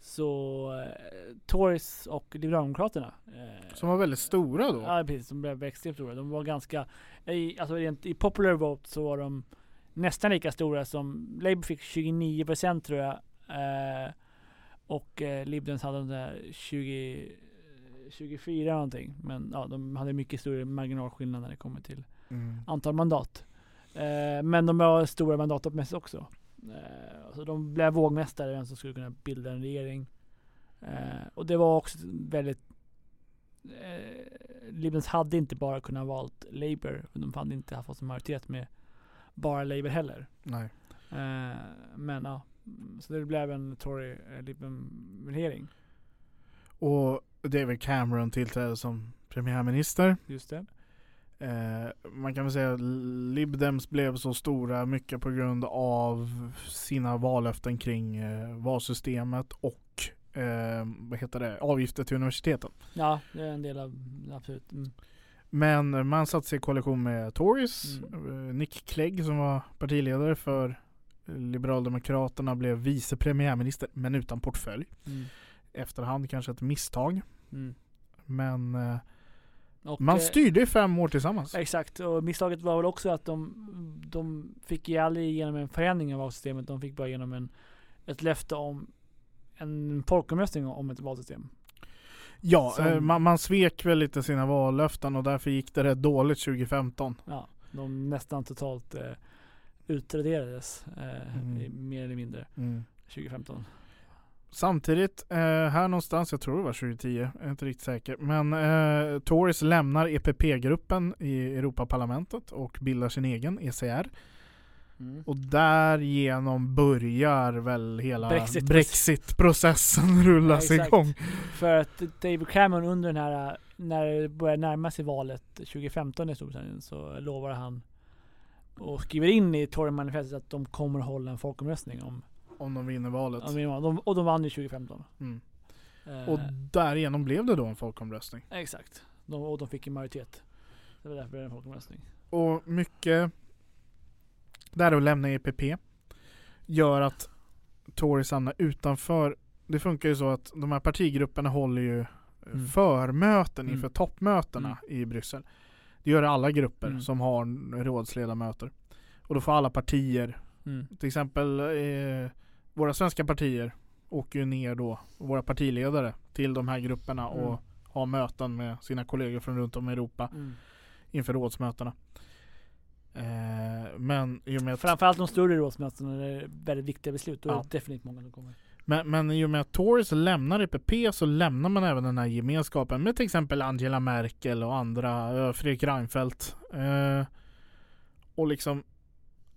Så eh, Tories och Liberaldemokraterna. Eh, Som var väldigt stora då. Ja precis, de blev extremt stora. De var ganska, i, alltså rent, i popular vote så var de nästan lika stora som, Labour fick 29% tror jag. Eh, och eh, Libdens hade de där 20, 24 någonting. Men ja, de hade mycket större marginalskillnad när det kommer till Mm. antal mandat. Eh, men de var stora mandatmässigt också. Eh, så de blev vågmästare, vem som skulle kunna bilda en regering. Eh, och det var också väldigt eh, Libens hade inte bara kunnat valt Labour. De hade inte haft en majoritet med bara Labour heller. Nej. Eh, men ja, så det blev en Tory eh. Och David Cameron tillträdde som premiärminister. Just det. Eh, man kan väl säga att Lib Dems blev så stora mycket på grund av sina vallöften kring eh, valsystemet och eh, vad heter det, avgifter till universiteten. Ja, det är en del av, absolut. Mm. Men man satte sig i koalition med Tories. Mm. Eh, Nick Clegg som var partiledare för Liberaldemokraterna blev vice premiärminister men utan portfölj. Mm. Efterhand kanske ett misstag. Mm. Men eh, Och, man eh, styrde i fem år tillsammans. Exakt, och misstaget var väl också att de, de fick ju aldrig igenom en förändring av valsystemet. De fick bara igenom en, ett löfte om en folkomröstning om ett valsystem. Ja, Som- eh, man, man svek väl lite sina vallöften och därför gick det rätt dåligt 2015. Ja, de nästan totalt eh, utraderades eh, Mm. mer eller mindre 2015. Samtidigt, eh, här någonstans, jag tror det var 2010, jag är inte riktigt säker. Men eh, Tories lämnar EPP-gruppen i Europaparlamentet och bildar sin egen ECR. Mm. Och därigenom börjar väl hela Brexit- Brexit-processen rullas Ja, igång. För att David Cameron under den här, när det började närma sig valet 2015 i Storbritannien så lovar han och skriver in i Tory-manifestet att de kommer hålla en folkomröstning om, Om de vinner valet. om de, och de vann ju 2015. Mm. Eh, Och därigenom blev det då en folkomröstning. exakt. De, och de fick en majoritet. Det var därför det blev en folkomröstning. Och mycket där att lämna EPP gör att Tories hamnar utanför. Det funkar ju så att de här partigrupperna håller ju Mm. förmöten Mm. inför toppmötena i Bryssel. Det gör alla grupper Mm. som har rådsledamöter. Och då får alla partier, Mm. till exempel eh, våra svenska partier åker ju ner då, våra partiledare till de här grupperna Mm. och har möten med sina kollegor från runt om i Europa Mm. inför rådsmötena. Eh, men i och med att, Framförallt de större rådsmötena där det är väldigt viktiga beslut. Då är Ja. det definitivt många som kommer. men, men i och med att Tories lämnar EPP så lämnar man även den här gemenskapen med till exempel Angela Merkel och andra, eh, Fredrik Reinfeldt. Eh, och liksom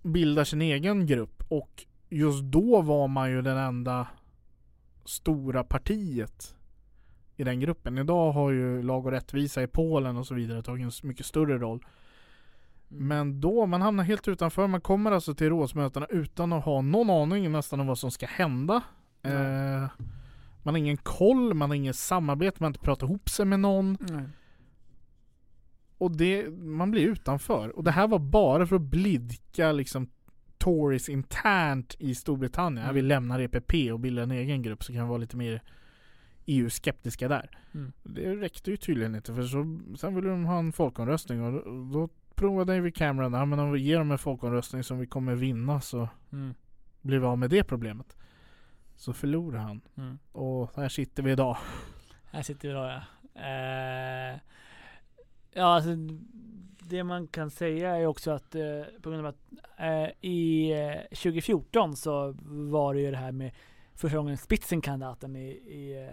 bildar sin egen grupp. Och just då var man ju den enda stora partiet i den gruppen. Idag har ju Lag och rättvisa i Polen och så vidare tagit en mycket större roll. Mm. Men då, man hamnar helt utanför. Man kommer alltså till rådsmötena utan att ha någon aning nästan om vad som ska hända. Eh, man har ingen koll, man har inget samarbete, man har inte pratat ihop sig med någon. Nej. Och det, man blir utanför. Och det här var bara för att blidka liksom Tories internt i Storbritannien. Mm. Vi lämnar EPP och bildar en egen grupp så kan vi vara lite mer EU-skeptiska där. Mm. Det räckte ju tydligen inte för så, sen ville de ha en folkomröstning och då, då provade David Cameron, ja men om vi ger dem en folkomröstning som vi kommer vinna så Mm. blir vi av med det problemet. Så förlorar han. Mm. Och här sitter vi idag. Här sitter vi då ja. Eh, ja alltså det man kan säga är också att eh, på grund av att eh, i eh, 2014 så var det ju det här med första gången Spitzenkandidaten i, i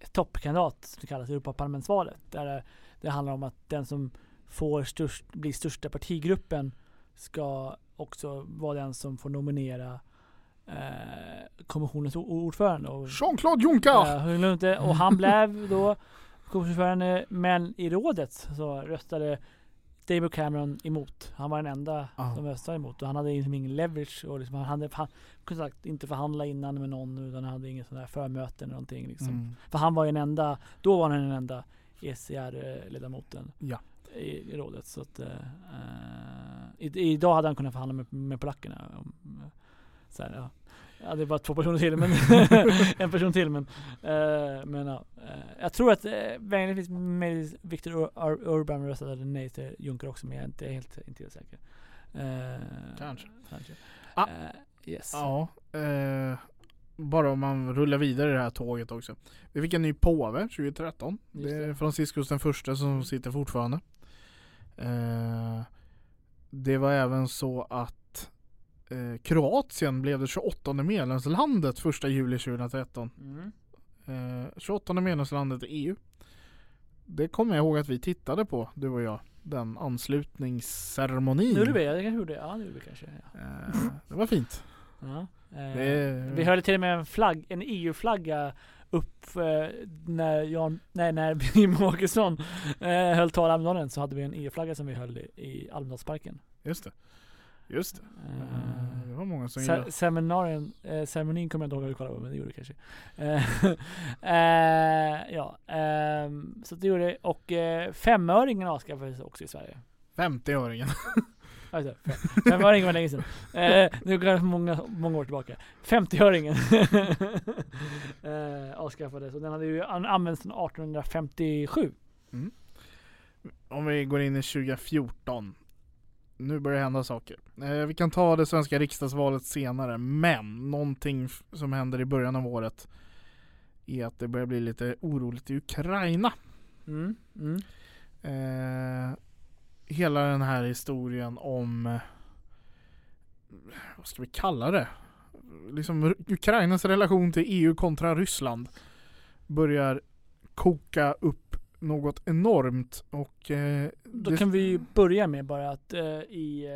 eh, toppkandidat som kallas Europaparlamentsvalet. Där det, det handlar om att den som får störst, blir största partigruppen ska också vara den som får nominera eh, kommissionens ordförande. Jean-Claude Juncker! Och han blev då kommissionsordförande, men i rådet så röstade David Cameron emot. Han var den enda Ja. som röstade emot och han hade liksom ingen leverage och liksom, han hade han kunde sagt inte förhandla innan med någon utan han hade inget sån förmöte eller någonting liksom. Mm. För han var ju den enda, då var han den enda ECR-ledamoten. Ja. i, i rådet. Så att, eh, i, idag hade han kunnat förhandla med, med polackerna. eh, Så här, ja. Ja, det är bara två personer till, men en person till. Men, eh, men ja, eh, jag tror att eh, möjligtvis möjligtvis Viktor Ur- Ur- Urban röstade nej till Juncker också, men jag är inte helt, inte helt säker. Eh, Kanske. kanske. Ah. Yes. Ja, bara om man rullar vidare i det här tåget också. Vi fick en ny påve 2013. Just det är. Franciscus den första som sitter fortfarande. Det var även så att eh, Kroatien blev det 28 medlemslandet 1 juli 2013. Mm. Eh, 28 medlemslandet i EU. Det kommer jag ihåg att vi tittade på, du och jag. Den anslutningsceremonin. Nu gjorde vi, jag gjorde det. Ja, det gjorde vi kanske. Ja. Eh, det var fint. Ja. Eh, Det- Vi höll till och med en flagg, en EU-flagga upp eh, när Jan, nej när Jimmie Åkesson eh, höll tal i Almedalen så hade vi en EU-flagga som vi höll i, i Almedalsparken. Just det. Just det. Eh, det var många som gillade. seminarien, eh, ceremonin kommer jag inte ihåg att vi kollade på men det gjorde vi kanske. Eh, ja, ehm, så det gjorde det. Och eh, femöringen avskaffades också i Sverige. 50-öringen. Alltså, fem- femöringen var länge sedan. Eh, nu går det många, många år tillbaka. 50-öringen eh, avskaffades och den hade ju an- använts sedan 1857. Om vi går in i 2014. Nu börjar det hända saker. Eh, vi kan ta det svenska riksdagsvalet senare, men någonting som händer i början av året är att det börjar bli lite oroligt i Ukraina. Mm, mm. Eh, hela den här historien om eh, vad ska vi kalla det? Liksom Ukrainas relation till EU kontra Ryssland börjar koka upp något enormt och eh, Då det- kan vi ju börja med bara att eh, i,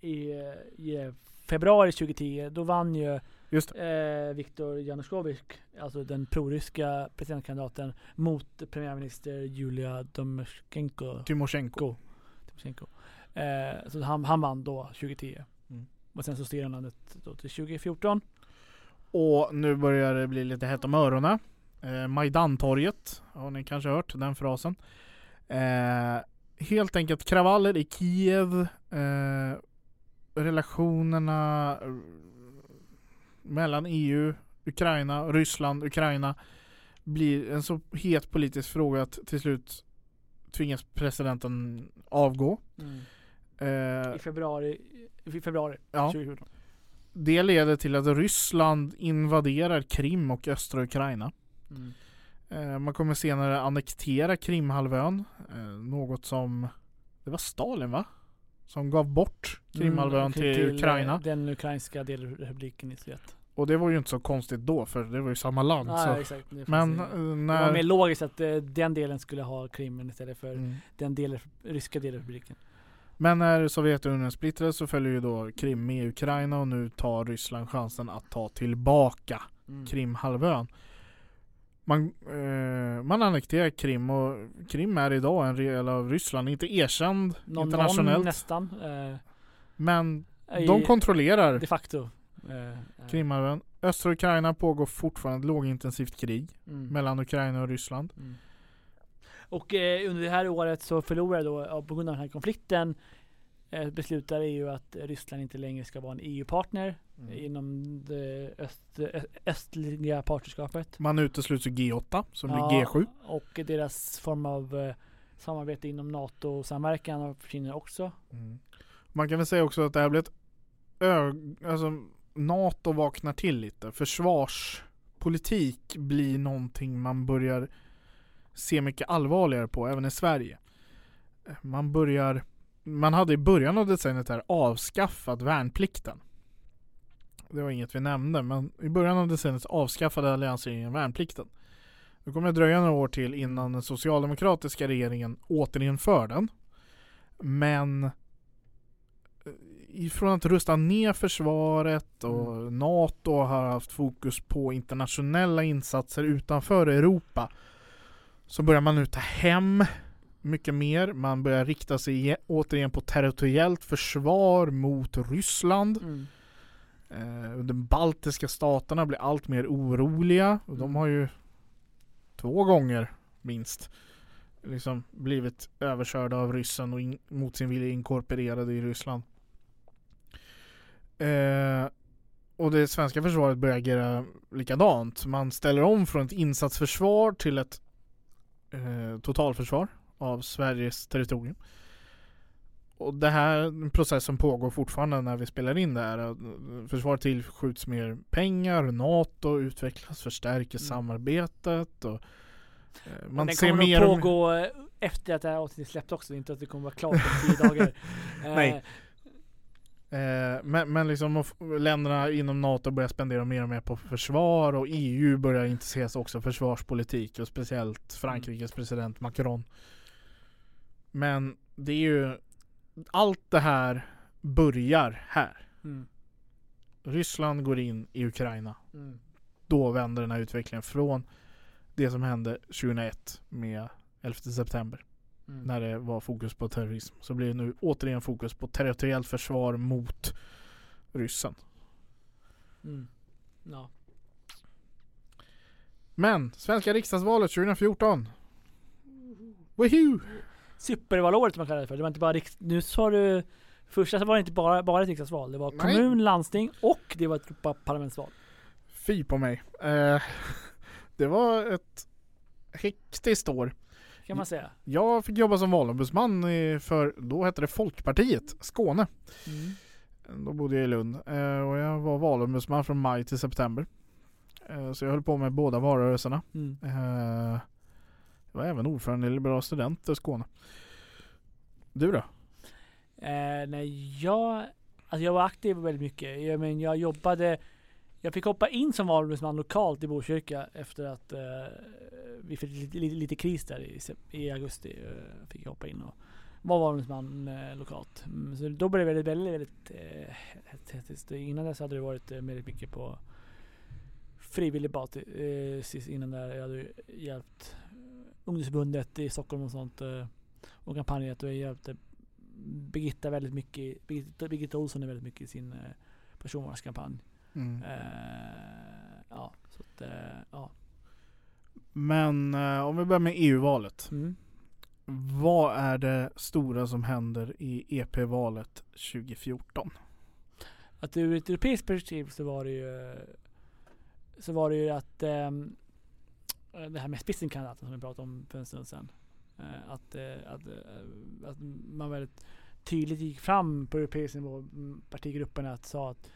eh, i, eh, i februari 2010 då vann ju Just eh, Viktor Janukovyč, alltså den proryska presidentkandidaten mot premiärminister Julia Domoshenko. Tymosjenko. Timoshenko. Eh, så han, han vann då 2010. Mm. Och sen så steg han landet då till 2014. Och nu börjar det bli lite hett om öronen. Eh, Majdantorget, har ni kanske hört den frasen. Eh, helt enkelt kravaller i Kiev. Eh, relationerna eh, mellan EU, Ukraina, Ryssland, Ukraina blir en så het politisk fråga att till slut tvingas presidenten avgå. Eh, I februari, i februari ja. 2014. Det leder till att Ryssland invaderar Krim och östra Ukraina. Mm. Eh, Man kommer senare annektera Krimhalvön. eh, Något som Det var Stalin va? Som gav bort Krimhalvön Mm, till, eh, Ukraina. Den ukrainska delrepubliken i Sovjet. Och det var ju inte så konstigt då för det var ju samma land. Ah, så. exakt. Men ju- det var när... mer logiskt att eh, den delen skulle ha Krimen istället för Mm. den del, ryska delrepubliken. Men när Sovjetunionen splittrades så följer ju då Krim med Ukraina och nu tar Ryssland chansen att ta tillbaka Mm. Krimhalvön. Man, eh, man annekterar Krim och Krim är idag en del av Ryssland, inte erkänd Någon, internationellt. någon nästan. Eh, men i- de kontrollerar De facto. Eh, eh, Krimhalvön. Östra Ukraina pågår fortfarande ett lågintensivt krig mm. mellan Ukraina och Ryssland. Mm. Och eh, under det här året så förlorade då, på grund av den här konflikten, eh, beslutar EU att Ryssland inte längre ska vara en EU-partner inom det öst, östliga partnerskapet. Man utesluts ur G8 som Ja, blir G7. Och deras form av eh, samarbete inom NATO-samverkan försvinner också. Man kan väl säga också att det här blir ett alltså NATO vaknar till lite. Försvarspolitik blir någonting man börjar se mycket allvarligare på även i Sverige. Man börjar man hade i början av decenniet här avskaffat värnplikten. Det var inget vi nämnde men i början av decenniet avskaffade alliansregeringen värnplikten. Det kommer att dröja några år till innan den socialdemokratiska regeringen återinför den. Men ifrån att rusta ner försvaret och NATO har haft fokus på internationella insatser utanför Europa så börjar man nu ta hem mycket mer. Man börjar rikta sig ge- återigen på territoriellt försvar mot Ryssland. Mm. Eh, de baltiska staterna blir allt mer oroliga och de Mm. har ju två gånger minst liksom blivit överkörda av ryssen och in, mot sin vilja inkorporerade i Ryssland. Eh, och det svenska försvaret börjar agera likadant. Man ställer om från ett insatsförsvar till ett eh, totalförsvar av Sveriges territorium. Och det här är en process som pågår fortfarande när vi spelar in det här. Försvaret tillskjuts mer pengar, NATO utvecklas, förstärker Mm. samarbetet och eh, man den ser kommer mer nog pågå eh, efter att det här avsnittet släppt också, inte att det kommer vara klart om tio dagar. Eh, Nej. Eh, men, men liksom länderna inom NATO börjar spendera mer och mer på försvar och EU börjar intressera sig också för försvarspolitik och speciellt Frankrikes president Macron. Men det är ju allt det här börjar här. Mm. Ryssland går in i Ukraina. Mm. Då vänder den här utvecklingen från det som hände 2001 med 11 september Mm. när det var fokus på terrorism. Så blir det nu återigen fokus på territoriellt försvar mot ryssen. Mm. Ja. Men svenska riksdagsvalet 2014. Woohoo! Supervalåret som man kallar det för. Det var inte bara riks... Nu sa du... Första så var det inte bara, bara ett riksdagsval. Det var Nej. kommun, landsting och det var ett Europaparlamentsval. Fy på mig. Eh, det var ett hektiskt år. Kan man säga. Jag fick jobba som valombudsman för, då hette det Folkpartiet, Skåne. Mm. Då bodde jag i Lund eh, och jag var valombudsman från maj till september. Eh, så jag höll på med båda valrörelserna. Mm. Jag var även ordförande i Liberala Studenter Skåne. Du då? Eh, nej, jag, alltså jag var aktiv väldigt mycket. Jag, men jag jobbade, jag fick hoppa in som valombudsman lokalt i Botkyrka efter att eh, vi fick lite, lite, lite kris där i, i augusti. Eh, fick jag hoppa in och vara valombudsman eh, lokalt. Mm, så då blev det väldigt, väldigt, väldigt eh, hett- Innan dess hade det varit eh, väldigt mycket på frivillig basis. Eh, innan där jag hade hjälpt ungdomsförbundet i Stockholm och sånt. Eh, och kampanjat och jag hjälpte Birgitta väldigt mycket, Birgitta, Birgitta Olsson är väldigt mycket i sin eh, personvalskampanj. Mm. Eh, ja, så att, eh, ja. Men eh, om vi börjar med EU-valet. Mm. Vad är det stora som händer i EP-valet 2014? Att ur ett europeiskt perspektiv så var det ju så var det ju att ehm, det här med spitzenkandidaten som vi pratade om för en stund sedan. Eh, att, eh, att, eh, att man väldigt tydligt gick fram på europeisk nivå, mm, partigrupperna, att sa att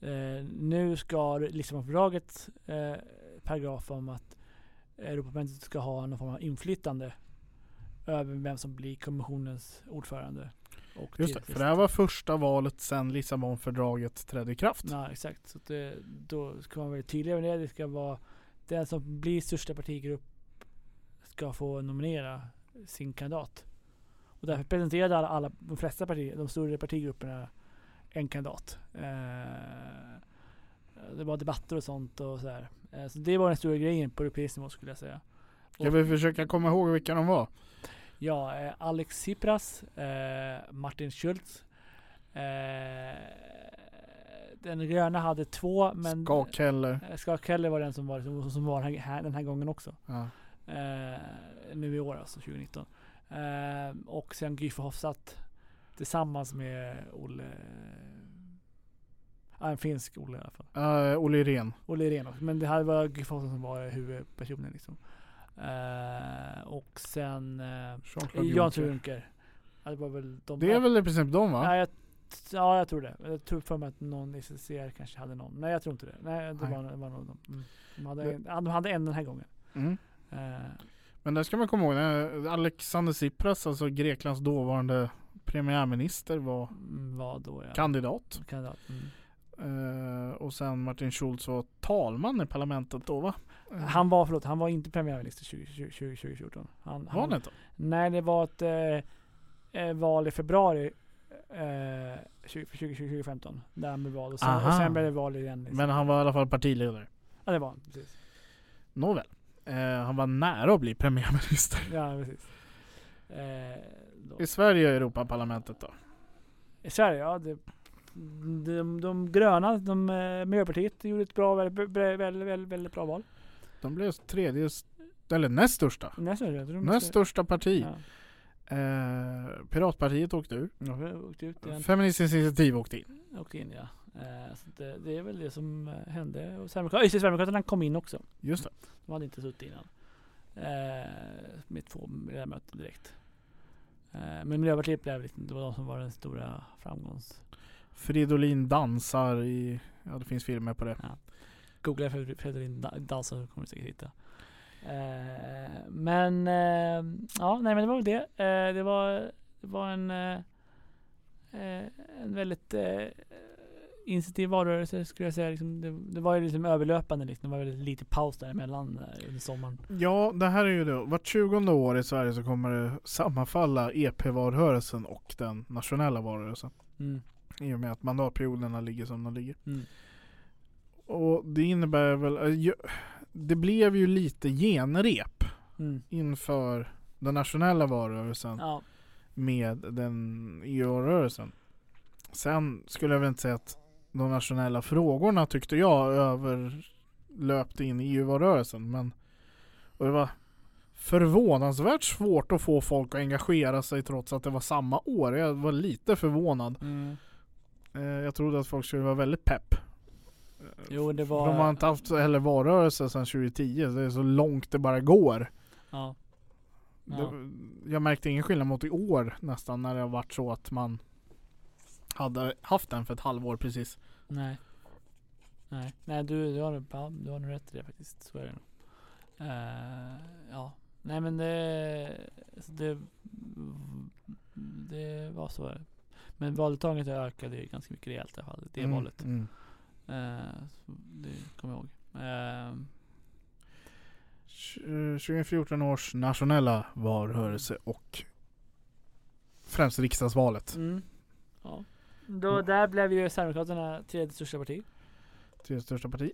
eh, nu ska Lissabonfördragets eh, paragraf om att Europaparlamentet ska ha någon form av inflytande över vem som blir kommissionens ordförande. Och Just det, för det här var första valet sedan Lissabonfördraget trädde i kraft. Ja exakt. Så det, då ska man vara väldigt tydlig med det. Det ska vara den som blir största partigrupp ska få nominera sin kandidat. Och därför presenterade alla, alla de flesta partier, de större partigrupperna en kandidat. Eh, det var debatter och sånt och så här. Eh, så det var den stora grejen på europeisk nivå skulle jag säga. Ska vi försöka komma ihåg vilka de var? Ja, eh, Alex Tsipras, eh, Martin Schultz. Den gröna hade två men Skak heller. Eh, Skak-Keller var den som var, som, som var här, den här gången också. Ja. Eh, nu i år alltså, 2019. Eh, och sen Guy Verhofstadt tillsammans med Olle... Ja, en finsk Olle i alla fall. Uh, Olle Irén. Olle Irén också. Men det här var Verhofstadt som var huvudpersonen liksom. Eh, och sen Jean-Claude Jan. Ja, det var väl de. Det är väl i princip de va? Ja, jag, ja, jag tror det. Jag tror för mig att någon i CCR kanske hade någon. Nej, jag tror inte det. Nej, det, Nej. Var, det var nog de. Mm. De, hade en, de hade en den här gången. Mm. Eh, Men det ska man komma ihåg. Alexander Tsipras, alltså Greklands dåvarande premiärminister, var mm, vad då ja. kandidat. Kandidat. Mm. Eh, och sen Martin Schulz var talman i parlamentet då va? Eh, Han var, förlåt, han var inte premiärminister 20, 20, 20, 2014. Han, var han, inte? Nej, det var ett eh, val i februari eh, 20, 20, 2015. Där han blev vald. Och sen, och sen blev det val igen. Liksom. Men han var i alla fall partiledare. Ja, det var han. Precis. Nåväl. Eh, han var nära att bli premiärminister. Ja, precis. Eh. I Sverige och Europaparlamentet då? I Sverige, ja. Det, de, de gröna, de, eh, Miljöpartiet gjorde ett bra, väldigt, väldigt, väldigt, väldigt bra val. De blev tredje, eller näst största. Näst de Näst största parti. Ja. Eh, Piratpartiet åkte ur. Ja, åkte ut igen. Feministiskt initiativ åkte in. Åkte in ja. Eh, så det, det är väl det som eh, hände. Och Sverigedemokraterna, kom in också. Just det. De hade inte suttit innan. Eh, med två ledamöter direkt. Eh, men Miljöpartiet blev liksom, det var de som var den stora framgångs... Fridolin dansar i, ja det finns filmer på det. Googla för Fredrik Dahl så kommer du säkert hitta. Eh, men eh, ja, nej men det var väl det. Eh, det var, det var en, en väldigt intensiv valrörelse skulle jag säga. Liksom, det, det var ju liksom överlöpande liksom. Det var väldigt lite paus däremellan under sommaren. Ja, det här är ju då, vart 20 år i Sverige så kommer det sammanfalla EP-valrörelsen och den nationella valrörelsen. Mm. I och med att mandatperioderna ligger som de ligger. Mm. Och det innebär väl, det blev ju lite genrep Mm. inför den nationella valrörelsen Ja. med den EU-rörelsen. Sen skulle jag väl inte säga att de nationella frågorna tyckte jag överlöpte in i EU-valrörelsen. Men och det var förvånansvärt svårt att få folk att engagera sig trots att det var samma år. Jag var lite förvånad. Mm. Eh, Jag trodde att folk skulle vara väldigt pepp. Jo det var... De har inte haft heller valrörelse sedan 2010. så Det är så långt det bara går. Ja. Ja. Det, jag märkte ingen skillnad mot i år nästan när det har varit så att man hade haft den för ett halvår precis. Nej. Nej, nej du, du, har, ja, du har nog rätt i det faktiskt. Så är det nog. Eh, ja, nej men det, så det, det var så. Men valdeltagandet ökade ju ganska mycket rejält i alla fall. Det Mm, valet. Mm. Eh, det kommer jag ihåg. Eh, Tj- 2014 års nationella valrörelse och främst riksdagsvalet. mm, ja. Då, där blev ju Sverigedemokraterna tredje största parti. Tredje största parti.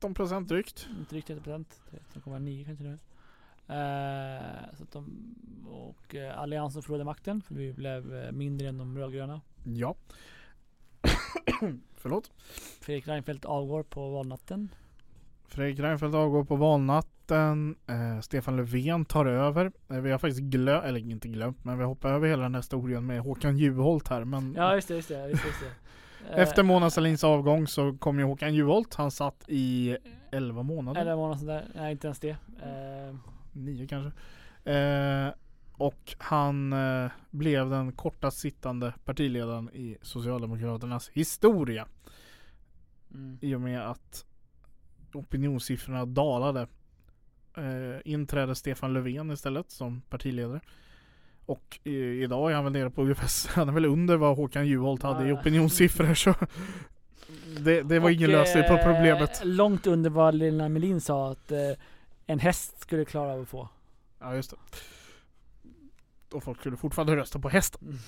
13% drygt. Inte riktigt 30 procent. 13,9 kanske nu. Eh, så att de, och eh, Alliansen förlorade makten för vi blev eh, mindre än de rödgröna. Ja. Förlåt. Fredrik Reinfeldt avgår på valnatten. Fredrik Reinfeldt avgår på valnatten. Eh, Stefan Löfven tar över. Eh, vi har faktiskt glömt, eller inte glömt, men vi hoppar över hela den här historien med Håkan Juholt här. Men Ja just det, just det. Just det, just det. Efter Mona Sahlins avgång så kom ju Håkan Juholt. Han satt i 11 månader. Eller månad sådär. Nej inte ens det. Eh, Nio kanske. Eh, och han eh, blev den kortast sittande partiledaren i Socialdemokraternas historia. mm. I och med att opinionssiffrorna dalade. Eh, inträdde Stefan Löfven istället som partiledare. Och i, idag är han väl nere på ungefär, han är väl under vad Håkan Juholt hade i Ja. opinionssiffror så det, det var Och, ingen lösning på eh, problemet. Långt under vad Lena Melin sa att eh, en häst skulle klara av att få. Ja just det. Och folk skulle fortfarande rösta på hästen.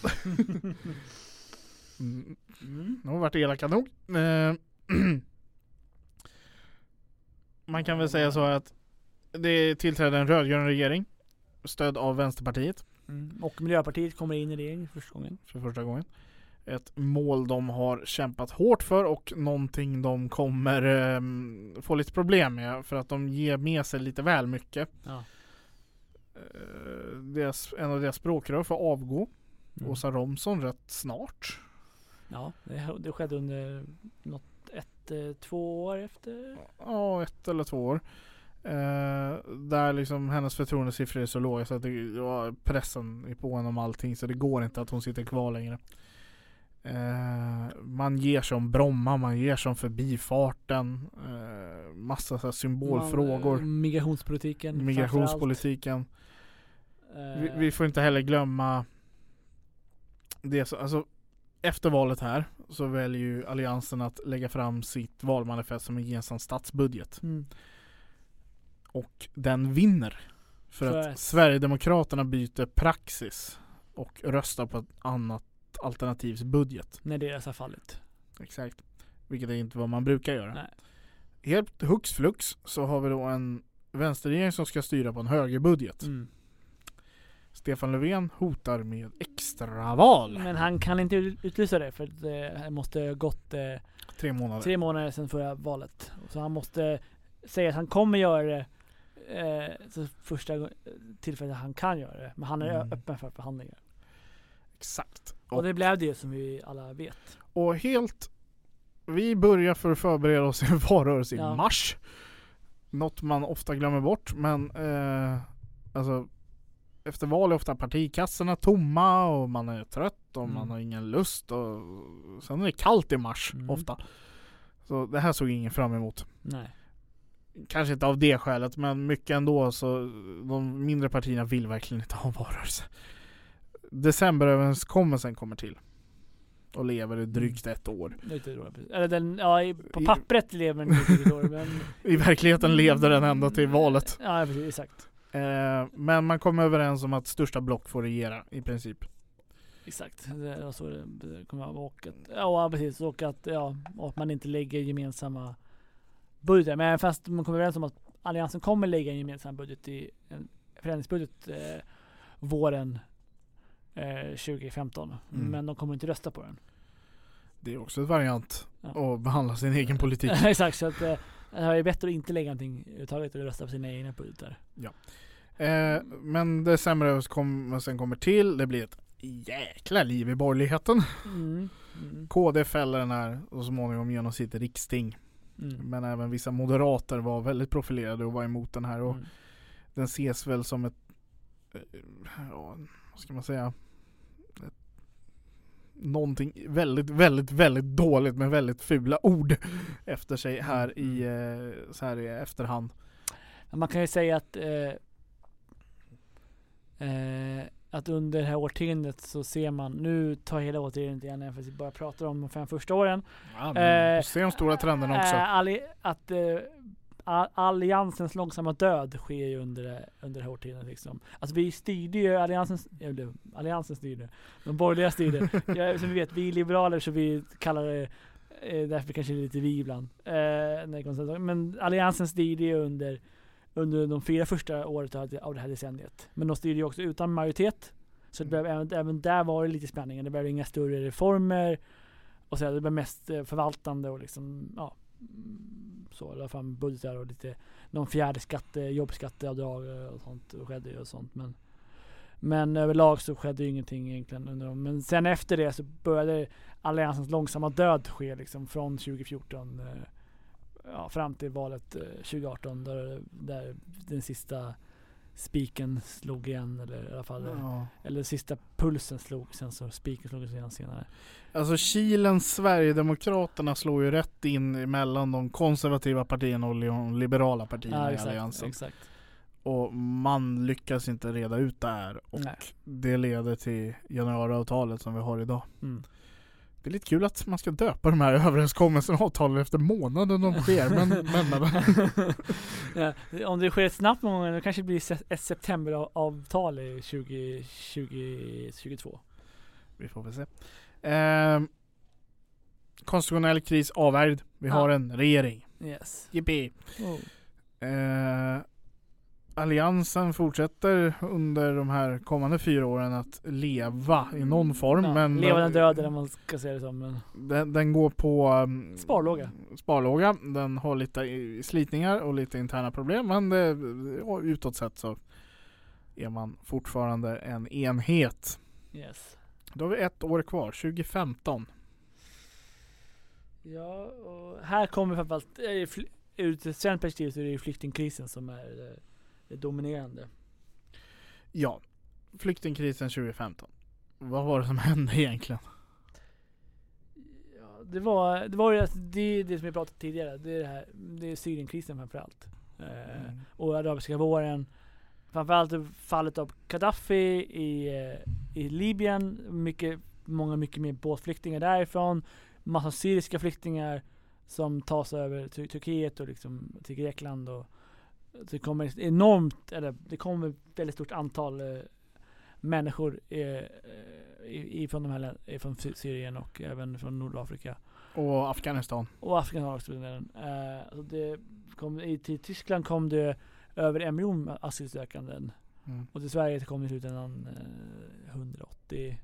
Mm. Mm. Nu har vi varit elaka nog. Eh, Man kan väl säga så att det tillträdde en rödgrön regering. Stödd av Vänsterpartiet Mm. Och Miljöpartiet kommer in i regeringen för första gången. för första gången. Ett mål de har kämpat hårt för och någonting de kommer ehm, få lite problem med för att de ger med sig lite väl mycket. Ja. Eh, deras, en av deras språkrör får avgå, Mm. Åsa Romson, rätt snart. Ja, det, det skedde under något, ett, eh, två år efter. Ja, ett eller två år. Eh, där liksom hennes förtroendesiffror är så låga så att det, ja, pressen är på henne om allting så det går inte att hon sitter kvar längre. Eh, man ger sig om Bromma, man ger sig om förbifarten. Eh, massa så här symbolfrågor. Man, eh, migrationspolitiken. migrationspolitiken. Vi, Eh, vi får inte heller glömma det så, alltså efter valet här så väljer ju alliansen att lägga fram sitt valmanifest som en gemensam statsbudget. mm. Och den vinner. För, För att, att- Sverigedemokraterna byter praxis och röstar på ett annat alternativs budget. När deras har fallit. Exakt. Vilket är inte vad man brukar göra. Nej. Helt hux flux så har vi då en vänsterregering som ska styra på en högerbudget. Mm. Stefan Löfven hotar med extraval. Men han kan inte utlysa det för det måste gått eh, Tre månader. tre månader sedan förra valet. Så han måste säga att han kommer göra det eh, första tillfället han kan göra det. Men han är Mm. öppen för förhandlingar. Exakt. Och, det blev det som vi alla vet. Och helt... Vi börjar för att förbereda oss i en valrörelse i Ja. mars. Något man ofta glömmer bort men eh, alltså efter val är ofta partikassorna tomma och man är trött och Mm. man har ingen lust och sen är det kallt i mars Mm. ofta. Så det här såg ingen fram emot. Nej. Kanske inte av det skälet men mycket ändå så de mindre partierna vill verkligen inte ha valrörelse. Decemberöverenskommelsen kommer till. Och lever i drygt ett år. Eller den, ja i- på I- pappret lever den lite dåligt men... I verkligheten levde den ända till valet. Ja precis, exakt. Eh, men man kom överens om att största block får regera i princip. Exakt, det var så det att vara. Och att, ja precis, och att, ja, och att man inte lägger gemensamma budgetar. Men fast man kommer överens om att Alliansen kommer lägga en gemensam budget i en förändringsbudget eh, våren eh, 2015. Mm. Men de kommer inte rösta på den. Det är också ett variant Ja. att behandla sin egen politik. Exakt, så att eh, det är bättre att inte lägga någonting överhuvudtaget och rösta på sina egna budgetar. Eh, men decemberöverenskommelsen kommer till. Det blir ett jäkla liv i borgerligheten. Mm. Mm. KD fäller den här och så småningom genom sitt riksting. Mm. Men även vissa moderater var väldigt profilerade och var emot den här. Och Mm. den ses väl som ett, eh, ja, vad ska man säga? Någonting väldigt, väldigt, väldigt dåligt med väldigt fula ord efter sig här i, eh, så här i efterhand. Man kan ju säga att eh, eh, att under det här årtiondet så ser man, nu tar hela årtiondet igen för att vi bara pratar om de fem första åren. Ja, men Eh, ser de stora trenderna också. Eh, alli, att eh, alliansens långsamma död sker ju under, det- under det här årtiondet liksom. Alltså vi styrde ju, alliansen, alliansen styrde, de borgerliga styrde. ja, som vi vet, vi är liberaler så vi kallar det eh, därför kanske det är lite vi ibland. Eh, men alliansen styrde ju under, under de fyra första året av, det här decenniet. Men de styrde ju också utan majoritet. Så det blev, även, även där var det lite spänningar. Det blev inga större reformer. Och så, det blev mest eh, förvaltande och liksom, ja mm, Så, la fram budgetar och lite, någon fjärde skatte, jobbskatteavdrag eh, och sånt och skedde ju och sånt. Men, men överlag så skedde ju ingenting egentligen under dem. Men sen efter det så började alliansens långsamma död ske liksom från 2014 eh, ja, fram till valet eh, 2018 där, där den sista spiken slog igen eller i alla fall Ja. eller sista pulsen slog sen så spiken slog igen senare. Alltså Kilens Sverigedemokraterna slår ju rätt in emellan de konservativa partierna och de liberala partierna i exakt, alliansen. exakt. Och man lyckas inte reda ut det här. Och Nej. det leder till januariavtalet som vi har idag. Mm. Det är lite kul att man ska döpa de här överenskommelserna och avtalen efter månaden de sker. Men, men, ja, om det sker snabbt någon gång, då kanske det blir ett septemberavtal i 2022. vi får väl se. Ehm, konstitutionell kris avvärjd. Vi Ja. har en regering. Yes. Jippi. Oh. Eh, Alliansen fortsätter under de här kommande fyra åren att leva i någon form. Ja, men levande död eller man ska säga det som. Men Den, den går på um, Sparlåga. sparlåga. Den har lite slitningar och lite interna problem. Men det, utåt sett så är man fortfarande en enhet. yes. Då har vi ett år kvar, 2015. Ja, och här kommer framförallt, eh, ur ett svenskt perspektiv så är det ju flyktingkrisen som är eh, dominerande. Ja, flyktingkrisen 2015. Vad var det som hände egentligen? Ja, det var, det var ju alltså, det, det som jag pratade tidigare, det är det här, det är Syrienkrisen framförallt. Eh, Mm. och arabiska våren. Framförallt fallet av Gaddafi i, eh, i Libyen. Mycket, många mycket mer båtflyktingar därifrån. Massa syriska flyktingar som tar sig över till Turkiet och liksom till Grekland. Och det kommer ett enormt, eller det kommer ett väldigt stort antal eh, människor eh, eh, ifrån, de här, ifrån Sy- Syrien och även från Nordafrika. Och Afghanistan. Och har också. Eh, alltså det kom, i, till Tyskland kom det över en miljon asylsökanden. Mm. Och till Sverige kom det i slutändan eh, 180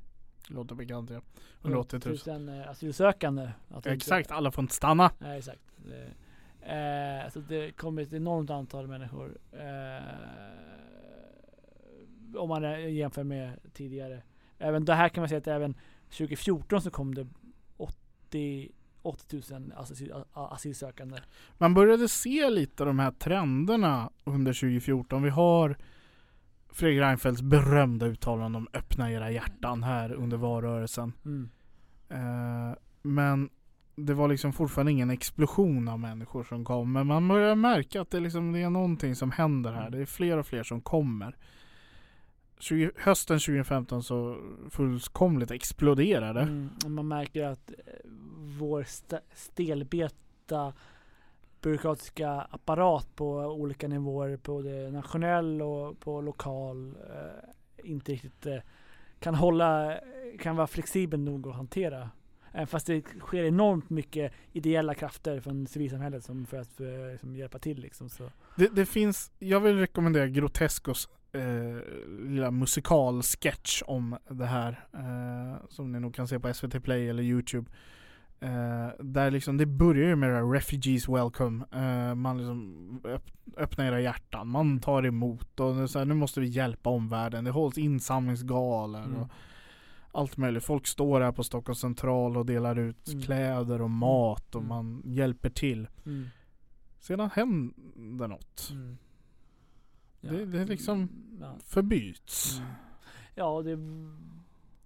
Låter bekant ja. 180 000. 000 eh, asylsökande. Alltså Exakt, alla får inte stanna. Nej exakt. Eh, så det kommer ett enormt antal människor. Eh, om man jämför med tidigare. Även det här kan man säga att även 2014 så kom det 80, 80 000 asyl, a- asylsökande. Man började se lite de här trenderna under 2014. Vi har Fredrik Reinfeldts berömda uttalande om öppna era hjärtan här under valrörelsen. Mm. Eh, men det var liksom fortfarande ingen explosion av människor som kom. Men man börjar märka att det, liksom, det är någonting som händer här. Det är fler och fler som kommer. 20, hösten 2015 så fullkomligt exploderade. Mm, man märker att eh, vår sta- stelbenta byråkratiska apparat på olika nivåer, på det nationell och på lokal, eh, inte riktigt eh, kan hålla, kan vara flexibel nog att hantera. Även fast det sker enormt mycket ideella krafter från civilsamhället som för att eh, liksom hjälpa till liksom. Så. Det, det finns, jag vill rekommendera Grotescos eh, lilla musikalsketch om det här. Eh, som ni nog kan se på SVT Play eller Youtube. Eh, där liksom, det börjar ju med det här Refugees Welcome. Eh, man liksom öpp, öppnar era hjärtan. Man tar emot och så här, nu måste vi hjälpa omvärlden. Det hålls insamlingsgalor Mm. och allt möjligt. Folk står här på Stockholms central och delar ut Mm. kläder och mat och Mm. man hjälper till. Mm. Sedan händer något. Mm. Det- det är liksom- Mm, ja. Förbyts. Mm. Ja, det,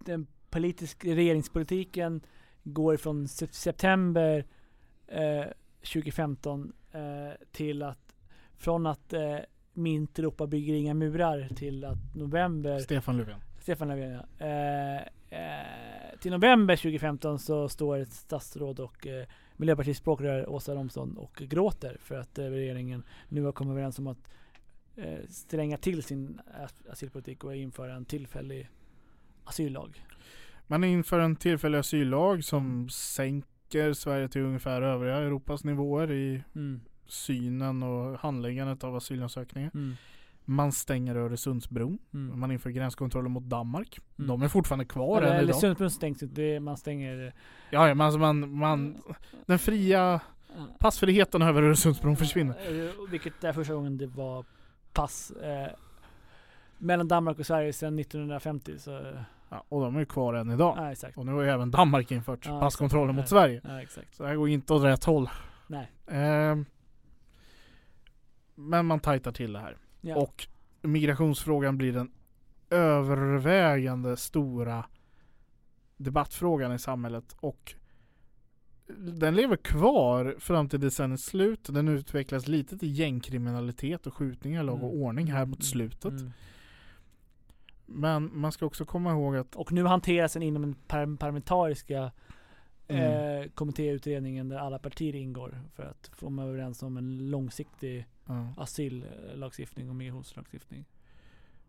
den politisk, regeringspolitiken går från sep- september eh, 2015 eh, till att från att eh, Mint Europa bygger inga murar till att november Stefan Löfven. Stefan Löfven ja. eh, eh, Till november 2015 så står ett statsråd och eh, Miljöpartiets språkrör Åsa Romson och gråter för att eh, regeringen nu har kommit överens om att eh, stränga till sin as- asylpolitik och införa en tillfällig asyllag. Man inför en tillfällig asyllag som sänker Sverige till ungefär övriga Europas nivåer i Mm. synen och handläggandet av asylansökningar. Mm. Man stänger Öresundsbron. Mm. Man inför gränskontroller mot Danmark. Mm. De är fortfarande kvar Eller, än idag. Sundsbron stängs inte, man stänger Ja, ja men alltså man, man, den fria eh, passfriheten över Öresundsbron försvinner. Eh, Vilket är första gången det var pass eh, mellan Danmark och Sverige sedan 1950. Så, eh, Ja, och de är ju kvar än idag. ja, exakt. Och nu har ju även Danmark infört Ja, passkontroller exakt. mot. Sverige. Ja, exakt. Så det här går inte åt rätt håll. Nej. Ehm, men man tajtar till det här. Ja. Och migrationsfrågan blir den övervägande stora debattfrågan i samhället. Och den lever kvar fram till decenniets slut. Den utvecklas lite till gängkriminalitet och skjutningar, lag och Mm. ordning här mot mm, slutet. mm. Men man ska också komma ihåg att Och nu hanteras den inom den par- parlamentariska Mm. eh, kommittéutredningen där alla partier ingår för att komma överens om en långsiktig ja, asyllagstiftning och migrationslagstiftning.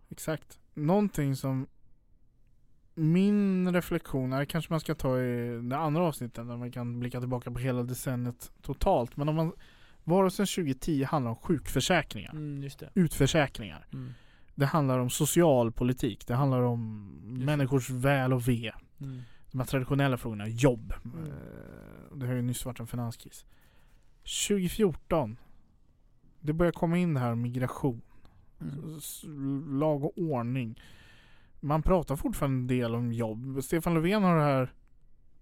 Exakt. Någonting som min reflektion är, kanske man ska ta i det andra avsnittet där man kan blicka tillbaka på hela decenniet totalt. Men om man, varelsen 2010 handlar om sjukförsäkringar, Mm, just utförsäkringar. Mm. Det handlar om socialpolitik, det handlar om det. människors väl och ve. Mm. De här traditionella frågorna, jobb. Mm. Eh, Det har ju nyss varit en finanskris. 2014, det börjar komma in det här migration. Mm. Lag och ordning. Man pratar fortfarande en del om jobb. Stefan Löfven har det här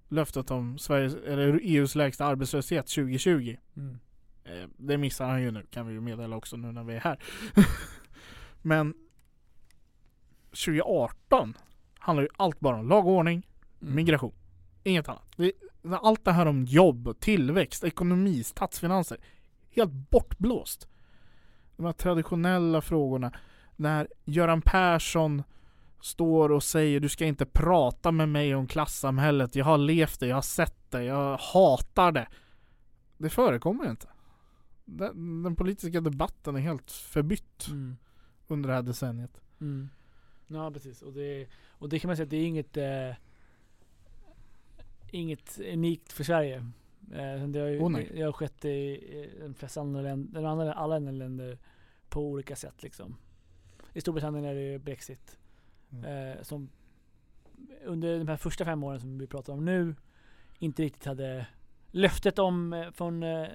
löftet om Sveriges, eller EUs lägsta arbetslöshet 2020. Mm. Eh, Det missar han ju nu kan vi ju meddela också nu när vi är här. Men 2018 handlar ju allt bara om lag och ordning. Migration. Inget annat. Det, allt det här om jobb, tillväxt, ekonomi, statsfinanser. Helt bortblåst. De här traditionella frågorna. När Göran Persson står och säger du ska inte prata med mig om klassamhället. Jag har levt det, jag har sett det, jag hatar det. Det förekommer inte. Den, den politiska debatten är helt förbytt Mm. under det här decenniet. Mm. Ja precis och det, och det kan man säga att det är inget eh, Inget unikt för Sverige. Eh, det, har ju, Åh, nej. det har skett i, de flesta andra länder, andra, alla andra länder på olika sätt liksom. I Storbritannien är det ju Brexit. Mm. Eh, som under de här första fem åren som vi pratar om nu inte riktigt hade löftet om eh, från eh,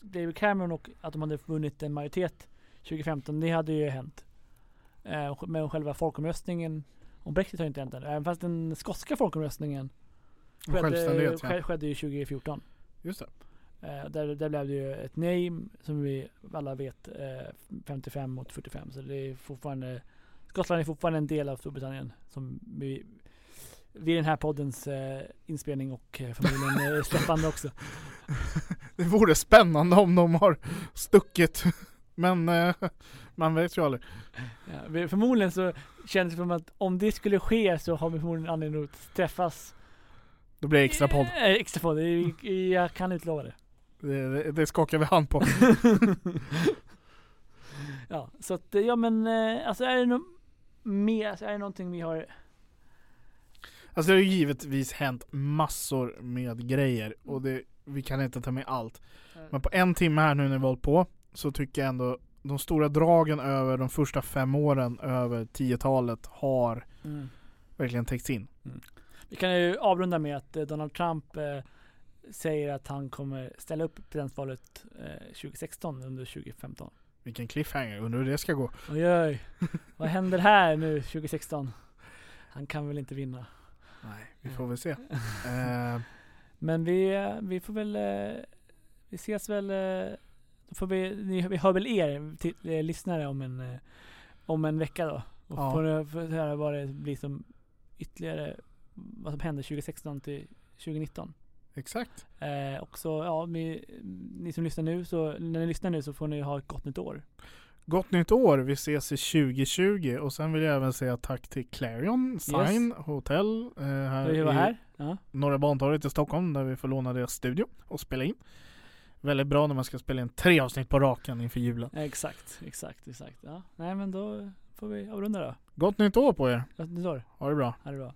David Cameron och att de hade vunnit en majoritet 2015, det hade ju hänt. Eh, men själva folkomröstningen om Brexit har inte hänt än. Även fast den skotska folkomröstningen Självständighet ja. skedde, skedde ju 2014. Just det. Eh, där, där blev det ju ett nej som vi alla vet eh, 55 mot 45. Så det är fortfarande Skottland är fortfarande en del av Storbritannien som vi vid den här poddens eh, inspelning och eh, förmodligen eh, släppande också. Det vore spännande om de har stuckit. Men eh, man vet ju aldrig. Ja, förmodligen så känns det som att om det skulle ske så har vi förmodligen anledning att träffas. Då blir det extra podd. Eh, extra podd, jag kan utlova det. Det, det, skakar vi hand på. ja, så att, ja men eh, alltså är det något mer, alltså är det någonting vi har Alltså det har ju givetvis hänt massor med grejer och det, vi kan inte ta med allt. Men på en timme här nu när vi hållit på så tycker jag ändå de stora dragen över de första fem åren över 10-talet har Mm. verkligen täckts in. Vi kan ju avrunda med att eh, Donald Trump eh, säger att han kommer ställa upp presidentvalet eh, 2016 under 2015. Vilken cliffhanger, undrar hur det ska gå. Oj oj, vad händer här nu 2016? Han kan väl inte vinna. Nej, vi får väl se. Eh, Men vi, eh, vi får väl, eh, vi ses väl, eh, då får vi, ni, vi hör väl er till, eh, lyssnare om en, eh, om en vecka då. Och Ja. eh, får höra vad det blir som ytterligare, vad som händer 2016 till 2019. exakt. Eh, också, ja, ni, ni som lyssnar nu, så när ni lyssnar nu så får ni ha ett gott nytt år. Gott nytt år, vi ses i 2020 och sen vill jag även säga tack till Clarion Sign Hotel eh, här i här. Ja. Norra Bantorget i Stockholm där vi får låna deras studio och spela in. Väldigt bra när man ska spela in tre avsnitt på raken inför julen. Exakt, exakt, exakt. Ja. Nej men då får vi avrunda då. Gott nytt år på er! Gott nytt år. Ha det bra! Ha det bra.